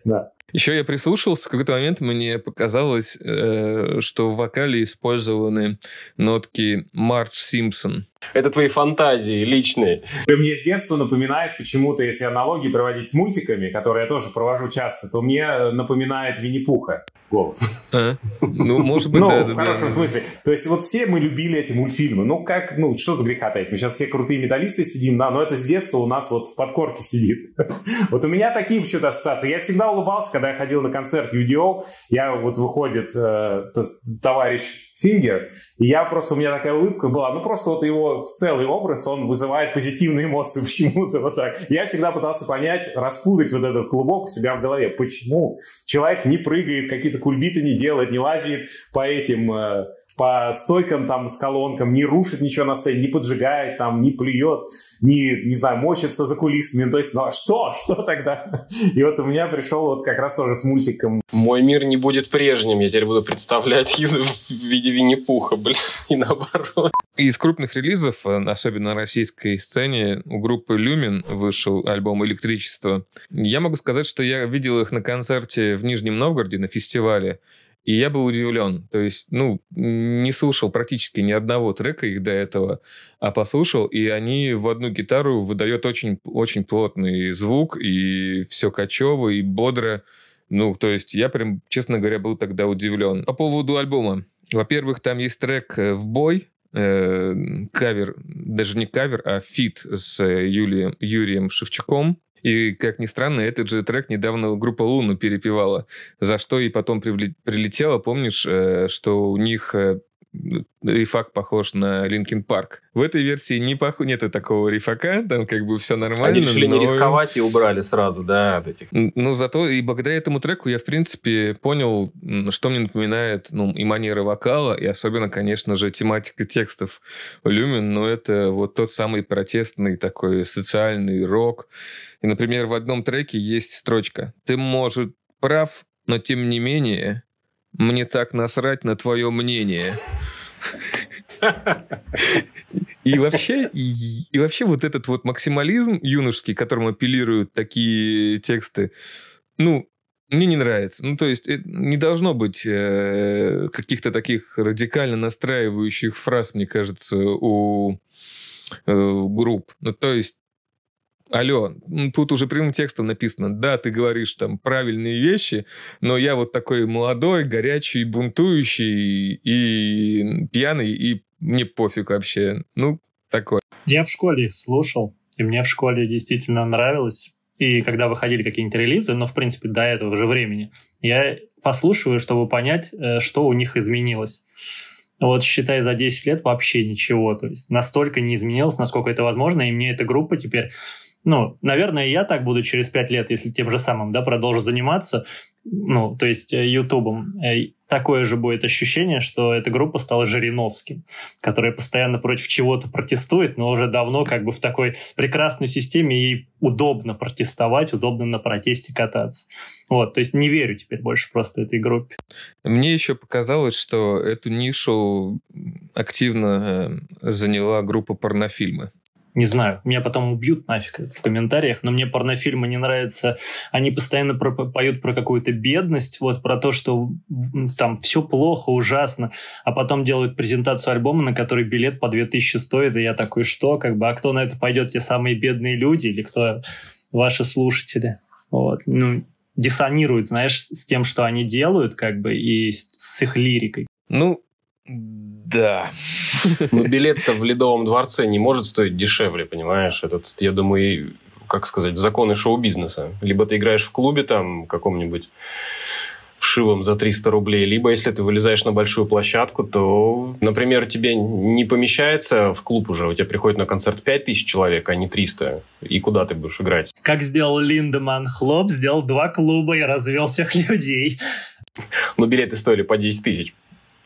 Да. Еще я прислушался, в какой-то момент мне показалось, э, что в вокале использованы нотки Марч Симпсон. Это твои фантазии личные. Мне с детства напоминает почему-то, если аналогии проводить с мультиками, которые я тоже провожу часто, то мне напоминает Винни-Пуха голос. А? Ну, может быть, ну, да, в хорошем да. смысле. То есть вот все мы любили эти мультфильмы. Ну, как, ну, что то греха таить. Мы сейчас все крутые металлисты сидим, да, но это с детства у нас вот в подкорке сидит. вот у меня такие почему-то ассоциации. Я всегда улыбался, когда я ходил на концерт UDO, я вот выходит э, товарищ Сингер, и я просто, у меня такая улыбка была, ну просто вот его в целый образ, он вызывает позитивные эмоции. Почему-то вот так. Я всегда пытался понять, распутать вот этот клубок у себя в голове, почему человек не прыгает, какие-то кульбиты не делает, не лазит по этим э, по стойкам там с колонкам, не рушит ничего на сцене, не поджигает там, не плюет, не, не знаю, мочится за кулисами. То есть, ну а что? Что тогда? И вот у меня пришел вот как раз тоже с мультиком. Мой мир не будет прежним, я теперь буду представлять Юду в виде Винни-Пуха, блин, и наоборот. Из крупных релизов, э, особенно на российской сцене, у группы Люмин вышел альбом «Электричество». Я могу сказать, что я видел их на концерте в Нижнем Новгороде, на фестивале. И я был удивлен. То есть, ну, не слушал практически ни одного трека их до этого, а послушал, и они в одну гитару выдают очень, очень плотный звук, и все кочево, и бодро. Ну, то есть, я прям, честно говоря, был тогда удивлен. По поводу альбома. Во-первых, там есть трек э, «В бой», э, кавер, даже не кавер, а feat с э, Юлием, Юрием Шевчуком. И, как ни странно, этот же трек недавно группа Louna перепевала, за что и потом прилетело, помнишь, э, что у них э, рифак похож на Linkin Park. В этой версии не пох... нету такого рифака, там как бы все нормально. Они решили но... не рисковать и убрали сразу, да, от этих. Ну, зато и благодаря этому треку я, в принципе, понял, что мне напоминает ну, и манера вокала, и особенно, конечно же, тематика текстов Люмин, но это вот тот самый протестный такой социальный рок. И, например, в одном треке есть строчка «Ты, может, прав, но тем не менее мне так насрать на твое мнение». И вообще, и, и вообще вот этот вот максимализм юношеский, которому апеллируют такие тексты, ну, мне не нравится. Ну, то есть э, не должно быть э, каких-то таких радикально настраивающих фраз, мне кажется, у э, групп. Ну, то есть алло, тут уже прямым текстом написано, да, ты говоришь там правильные вещи, но я вот такой молодой, горячий, бунтующий и пьяный, и мне пофиг вообще. Ну, такое. Я в школе их слушал, и мне в школе действительно нравилось. И когда выходили какие-нибудь релизы, но, в принципе, до этого же времени, я послушиваю, чтобы понять, э, что у них изменилось. Вот считай, за 10 лет вообще ничего. То есть настолько не изменилось, насколько это возможно, и мне эта группа теперь ну, наверное, я так буду через пять лет, если тем же самым, да, продолжу заниматься, ну, то есть э, Ютубом. Э, такое же будет ощущение, что эта группа стала Жириновским, которая постоянно против чего-то протестует, но уже давно как бы в такой прекрасной системе ей удобно протестовать, удобно на протесте кататься. Вот, то есть не верю теперь больше просто этой группе. Мне еще показалось, что эту нишу активно э, заняла группа порнофильмы не знаю, меня потом убьют нафиг в комментариях, но мне порнофильмы не нравятся. Они постоянно про, поют про какую-то бедность, вот про то, что там все плохо, ужасно, а потом делают презентацию альбома, на который билет по 2000 стоит, и я такой, что, как бы, а кто на это пойдет, те самые бедные люди или кто ваши слушатели? Вот, ну, диссонирует, знаешь, с тем, что они делают, как бы, и с, с их лирикой. Ну, да. Но билет-то в Ледовом дворце не может стоить дешевле, понимаешь? Этот, я думаю, как сказать, законы шоу-бизнеса. Либо ты играешь в клубе там каком-нибудь вшивом за 300 рублей, либо если ты вылезаешь на большую площадку, то, например, тебе не помещается в клуб уже, у тебя приходит на концерт 5000 человек, а не 300, и куда ты будешь играть? Как сделал Линдеман Хлоп, сделал два клуба и развел всех людей. Но билеты стоили по 10 тысяч.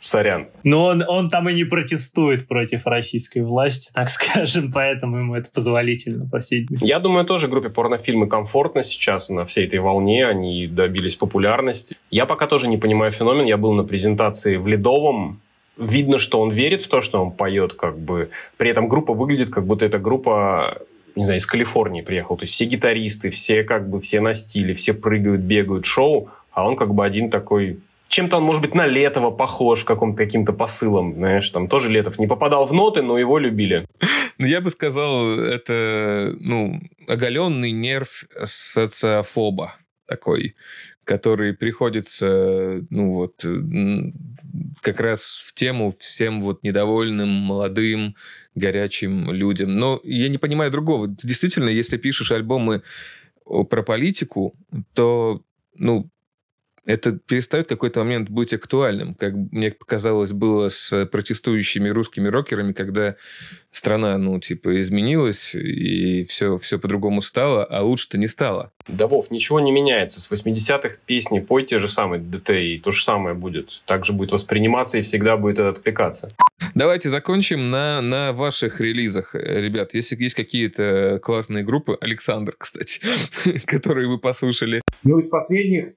Сорян. Но он, он там и не протестует против российской власти, так скажем, поэтому ему это позволительно, по всей видимости. Я думаю, тоже группе порнофильмы комфортно сейчас на всей этой волне, они добились популярности. Я пока тоже не понимаю феномен, я был на презентации в Ледовом, видно, что он верит в то, что он поет, как бы. При этом группа выглядит, как будто эта группа не знаю, из Калифорнии приехал. То есть все гитаристы, все как бы все на стиле, все прыгают, бегают, шоу, а он как бы один такой чем-то он, может быть, на Летова похож каком-то каким-то посылом, знаешь, там тоже Летов не попадал в ноты, но его любили. Ну, я бы сказал, это, ну, оголенный нерв социофоба такой, который приходится, ну вот, как раз в тему всем вот недовольным, молодым, горячим людям. Но я не понимаю другого. Действительно, если пишешь альбомы про политику, то, ну, это перестает в какой-то момент быть актуальным, как мне показалось было с протестующими русскими рокерами, когда страна, ну, типа, изменилась, и все, все по-другому стало, а лучше-то не стало. Да, Вов, ничего не меняется. С 80-х песни пой те же самые ДТ, и то же самое будет. Также будет восприниматься и всегда будет откликаться. Давайте закончим на, на ваших релизах. Ребят, если есть какие-то классные группы, Александр, кстати, которые вы послушали. Ну, из последних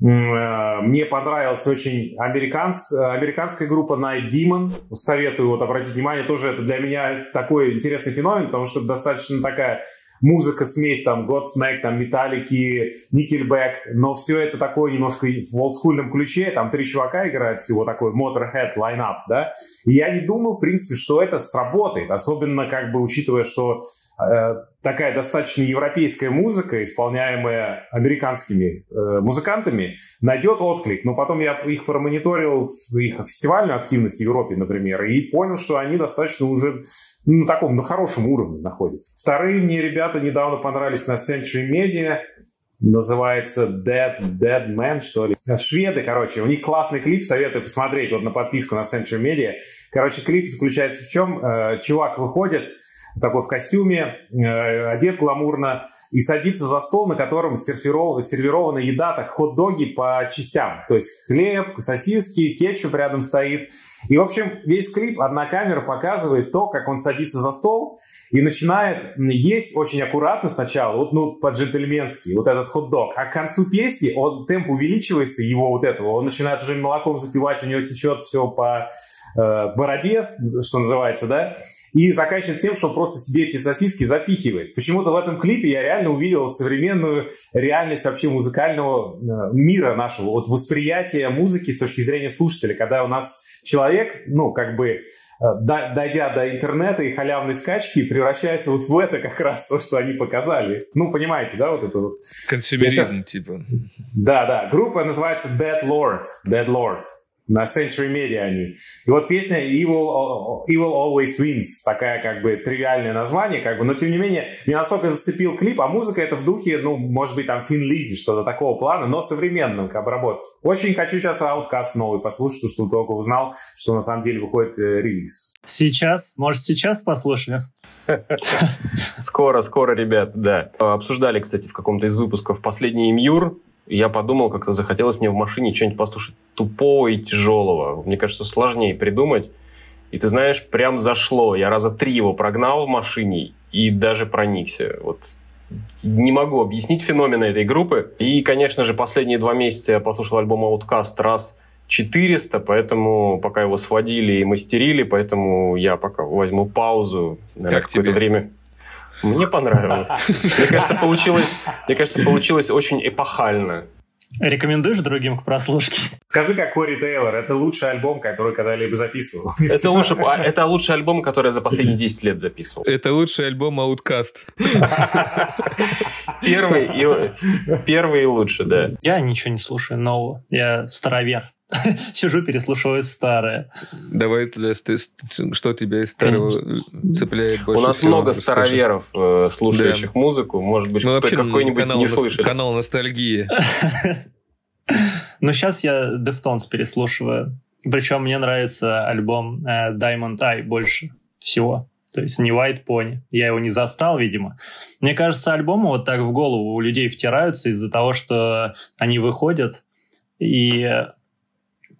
мне понравилась очень американс, американская группа Night Demon. Советую вот обратить внимание, тоже это для меня такой интересный феномен, потому что достаточно такая музыка, смесь там Godsmack, там Металлики, Nickelback, но все это такое немножко в олдскульном ключе, там три чувака играют всего такой Motorhead лайнап, да, и я не думал, в принципе, что это сработает, особенно как бы учитывая, что э, такая достаточно европейская музыка, исполняемая американскими э, музыкантами, найдет отклик. Но потом я их промониторил, их фестивальную активность в Европе, например, и понял, что они достаточно уже на таком, на хорошем уровне находятся. Вторые мне ребята недавно понравились на Century Media, называется Dead, Dead Man, что ли. Шведы, короче, у них классный клип, советую посмотреть вот на подписку на Century Media. Короче, клип заключается в чем? Э, чувак выходит, такой в костюме, э, одет гламурно, и садится за стол, на котором сервирована, сервирована еда, так хот-доги по частям. То есть хлеб, сосиски, кетчуп рядом стоит. И, в общем, весь клип, одна камера показывает то, как он садится за стол и начинает есть очень аккуратно сначала, вот, ну, по-джентльменски, вот этот хот-дог. А к концу песни он, темп увеличивается, его вот этого, он начинает уже молоком запивать, у него течет все по э, бороде, что называется, да, и заканчивает тем, что он просто себе эти сосиски запихивает. Почему-то в этом клипе я реально увидел современную реальность вообще музыкального э, мира нашего, вот восприятие музыки с точки зрения слушателя, когда у нас человек, ну, как бы, э, дойдя до интернета и халявной скачки, превращается вот в это как раз то, что они показали. Ну, понимаете, да, вот это вот. Консюмеризм, сейчас... типа. Да, да. Группа называется Dead Lord. Dead Lord. На Century Media они. И вот песня Evil, Evil Always Wins, такая как бы тривиальное название, как бы, но тем не менее, меня настолько зацепил клип, а музыка это в духе, ну, может быть, там Фин Лизи, что-то такого плана, но современным к обработке. Очень хочу сейчас Outcast новый послушать, потому что только узнал, что на самом деле выходит э, релиз. Сейчас? Может, сейчас послушаем? Скоро, скоро, ребят, да. Обсуждали, кстати, в каком-то из выпусков последний Имюр, я подумал, как-то захотелось мне в машине что-нибудь послушать тупого и тяжелого. Мне кажется, сложнее придумать. И ты знаешь, прям зашло. Я раза три его прогнал в машине и даже проникся. Вот не могу объяснить феномены этой группы. И, конечно же, последние два месяца я послушал альбом Outcast раз 400, поэтому пока его сводили и мастерили, поэтому я пока возьму паузу. Наверное, как какое-то время. Мне понравилось. Мне кажется, получилось, мне кажется, получилось очень эпохально. Рекомендуешь другим к прослушке? Скажи, как Кори Тейлор, это лучший альбом, который когда-либо записывал. Это, лучше, а, это лучший альбом, который я за последние 10 лет записывал. Это лучший альбом Outcast. Первый и, первый и лучше, да. Я ничего не слушаю нового. Я старовер. Сижу, переслушиваю старое. Давай что тебя из старого Конечно. цепляет больше У нас всего, много расскажи. староверов, э, слушающих да. музыку. Может быть, ну, какой-нибудь канал, не слышали. Канал ностальгии. Ну, сейчас я Deftones переслушиваю. Причем мне нравится альбом э, Diamond Eye больше всего. То есть не White Pony. Я его не застал, видимо. Мне кажется, альбомы вот так в голову у людей втираются из-за того, что они выходят, и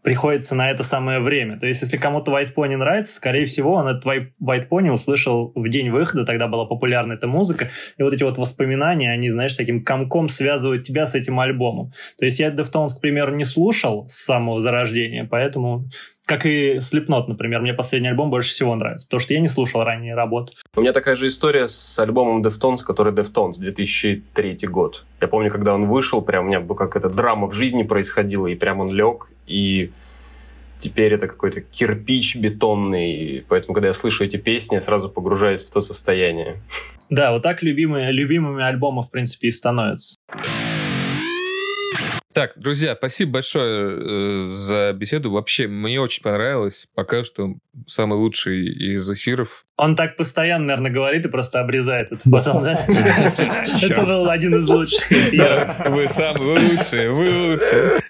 приходится на это самое время. То есть, если кому-то White Pony нравится, скорее всего, он этот White Pony услышал в день выхода, тогда была популярна эта музыка, и вот эти вот воспоминания, они, знаешь, таким комком связывают тебя с этим альбомом. То есть, я Deftones, к примеру, не слушал с самого зарождения, поэтому как и Slipknot, например, мне последний альбом больше всего нравится, потому что я не слушал ранние работы. У меня такая же история с альбомом Deftones, который Deftones, 2003 год. Я помню, когда он вышел, прям у меня как эта драма в жизни происходила, и прям он лег, и теперь это какой-то кирпич бетонный, поэтому, когда я слышу эти песни, я сразу погружаюсь в то состояние. Да, вот так любимые, любимыми альбомы, в принципе, и становятся. Так, друзья, спасибо большое э, за беседу. Вообще, мне очень понравилось. Пока что самый лучший из эфиров. Он так постоянно, наверное, говорит и просто обрезает это потом, да? Это был один из лучших. Вы самые лучшие, вы лучшие.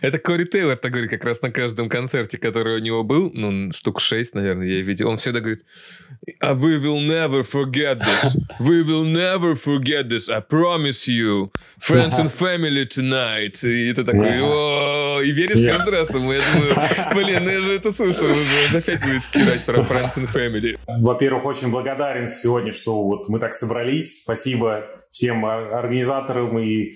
Это Кори Тейлор так говорит как раз на каждом концерте, который у него был, ну, штук шесть, наверное, я видел. Он всегда говорит, "А we will never forget this. We will never forget this. I promise you. Friends and family tonight. И это такой, о и веришь каждый раз ему. Я думаю, блин, ну я же это слушал уже. Он опять будет втирать про Friends and family. Во-первых, очень благодарен сегодня, что вот мы так собрались. Спасибо всем организаторам и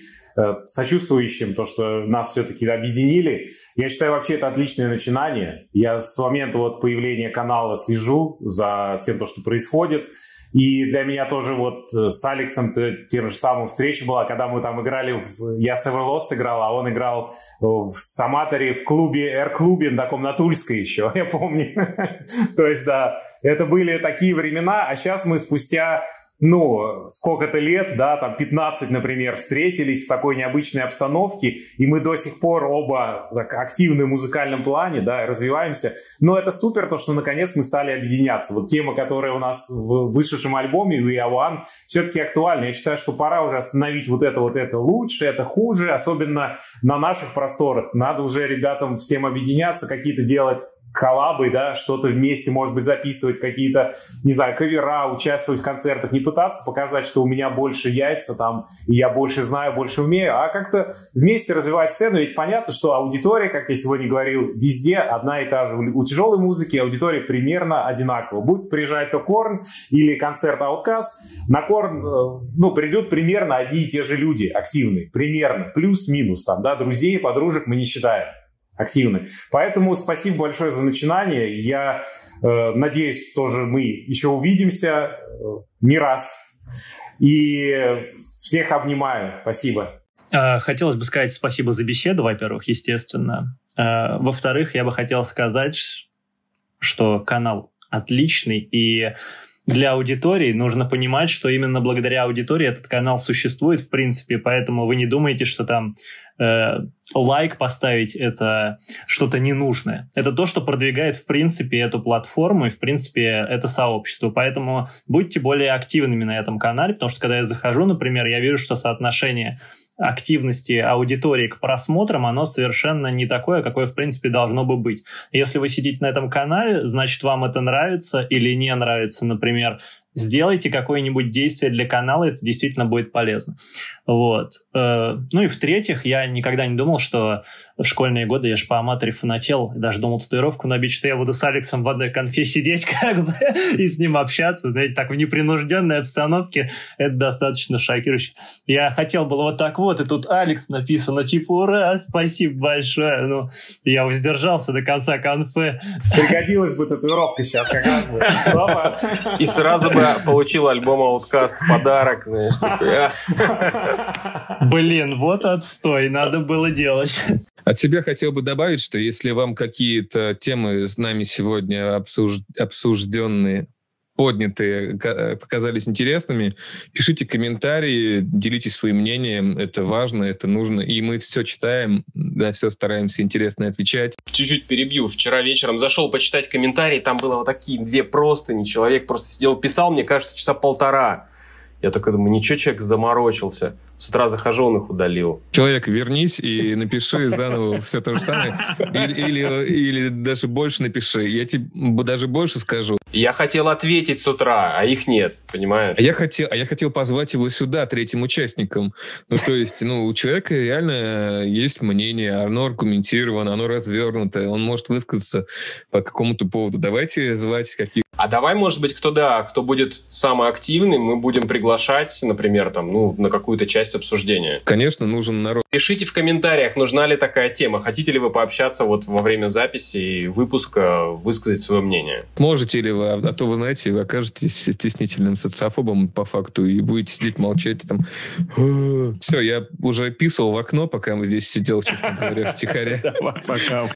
сочувствующим, то, что нас все-таки объединили. Я считаю, вообще это отличное начинание. Я с момента вот появления канала слежу за всем то, что происходит. И для меня тоже вот э, с Алексом тем же самым встреча была, когда мы там играли, в... я с Everlost играл, а он играл в Саматоре в клубе, R-клубе, на таком на Тульской еще, я помню. То есть, да, это были такие времена, а сейчас мы спустя ну, сколько-то лет, да, там 15, например, встретились в такой необычной обстановке, и мы до сих пор оба так, активны в музыкальном плане, да, развиваемся. Но это супер, то, что наконец мы стали объединяться. Вот тема, которая у нас в вышедшем альбоме We Are One, все-таки актуальна. Я считаю, что пора уже остановить вот это, вот это лучше, это хуже, особенно на наших просторах. Надо уже ребятам всем объединяться, какие-то делать коллабы, да, что-то вместе, может быть, записывать какие-то, не знаю, кавера, участвовать в концертах, не пытаться показать, что у меня больше яйца там, и я больше знаю, больше умею, а как-то вместе развивать сцену, ведь понятно, что аудитория, как я сегодня говорил, везде одна и та же. У тяжелой музыки аудитория примерно одинакова. Будь приезжать то Корн или концерт Outcast, на Корн, э, ну, придут примерно одни и те же люди, активные, примерно, плюс-минус, там, да, друзей, подружек мы не считаем активны. Поэтому спасибо большое за начинание. Я э, надеюсь, тоже мы еще увидимся э, не раз. И всех обнимаю. Спасибо. А, хотелось бы сказать спасибо за беседу, во-первых, естественно. А, во-вторых, я бы хотел сказать, что канал отличный, и для аудитории нужно понимать, что именно благодаря аудитории этот канал существует в принципе, поэтому вы не думаете, что там э, лайк поставить это что-то ненужное. Это то, что продвигает в принципе эту платформу и в принципе это сообщество. Поэтому будьте более активными на этом канале, потому что когда я захожу, например, я вижу, что соотношение активности аудитории к просмотрам, оно совершенно не такое, какое, в принципе, должно бы быть. Если вы сидите на этом канале, значит, вам это нравится или не нравится. Например, сделайте какое-нибудь действие для канала, это действительно будет полезно. Вот. Э, ну и в-третьих, я никогда не думал, что в школьные годы я же по аматоре фанател, даже думал татуировку набить, что я буду с Алексом в одной конфе сидеть как бы и с ним общаться, знаете, так в непринужденной обстановке, это достаточно шокирующе. Я хотел было вот так вот, и тут Алекс написано, типа, ура, спасибо большое. Ну, я воздержался до конца конфы. Пригодилась бы татуировка сейчас как раз. И сразу бы получил альбом Outcast в подарок, знаешь, такой, а. Блин, вот отстой, надо было делать. От себя хотел бы добавить, что если вам какие-то темы с нами сегодня обсуж... обсужденные поднятые показались интересными, пишите комментарии, делитесь своим мнением, это важно, это нужно, и мы все читаем, да, все стараемся интересно отвечать. Чуть-чуть перебью. Вчера вечером зашел почитать комментарии, там было вот такие две простыни, человек просто сидел, писал, мне кажется, часа полтора. Я только думаю, ничего, человек заморочился. С утра захожу, он их удалил. Человек, вернись и напиши заново все то же самое. Или, или, или даже больше напиши. Я тебе даже больше скажу. Я хотел ответить с утра, а их нет, понимаешь? А я хотел, а я хотел позвать его сюда, третьим участником. Ну, то есть, ну, у человека реально есть мнение, оно аргументировано, оно развернуто, он может высказаться по какому-то поводу. Давайте звать каких а давай, может быть, кто да, кто будет самый активный, мы будем приглашать, например, там, ну, на какую-то часть обсуждения. Конечно, нужен народ. Пишите в комментариях, нужна ли такая тема. Хотите ли вы пообщаться вот во время записи и выпуска, высказать свое мнение? Можете ли вы, а, то вы знаете, вы окажетесь стеснительным социофобом по факту и будете сидеть молчать там. Все, я уже писал в окно, пока мы здесь сидел, честно говоря, втихаря. Пока.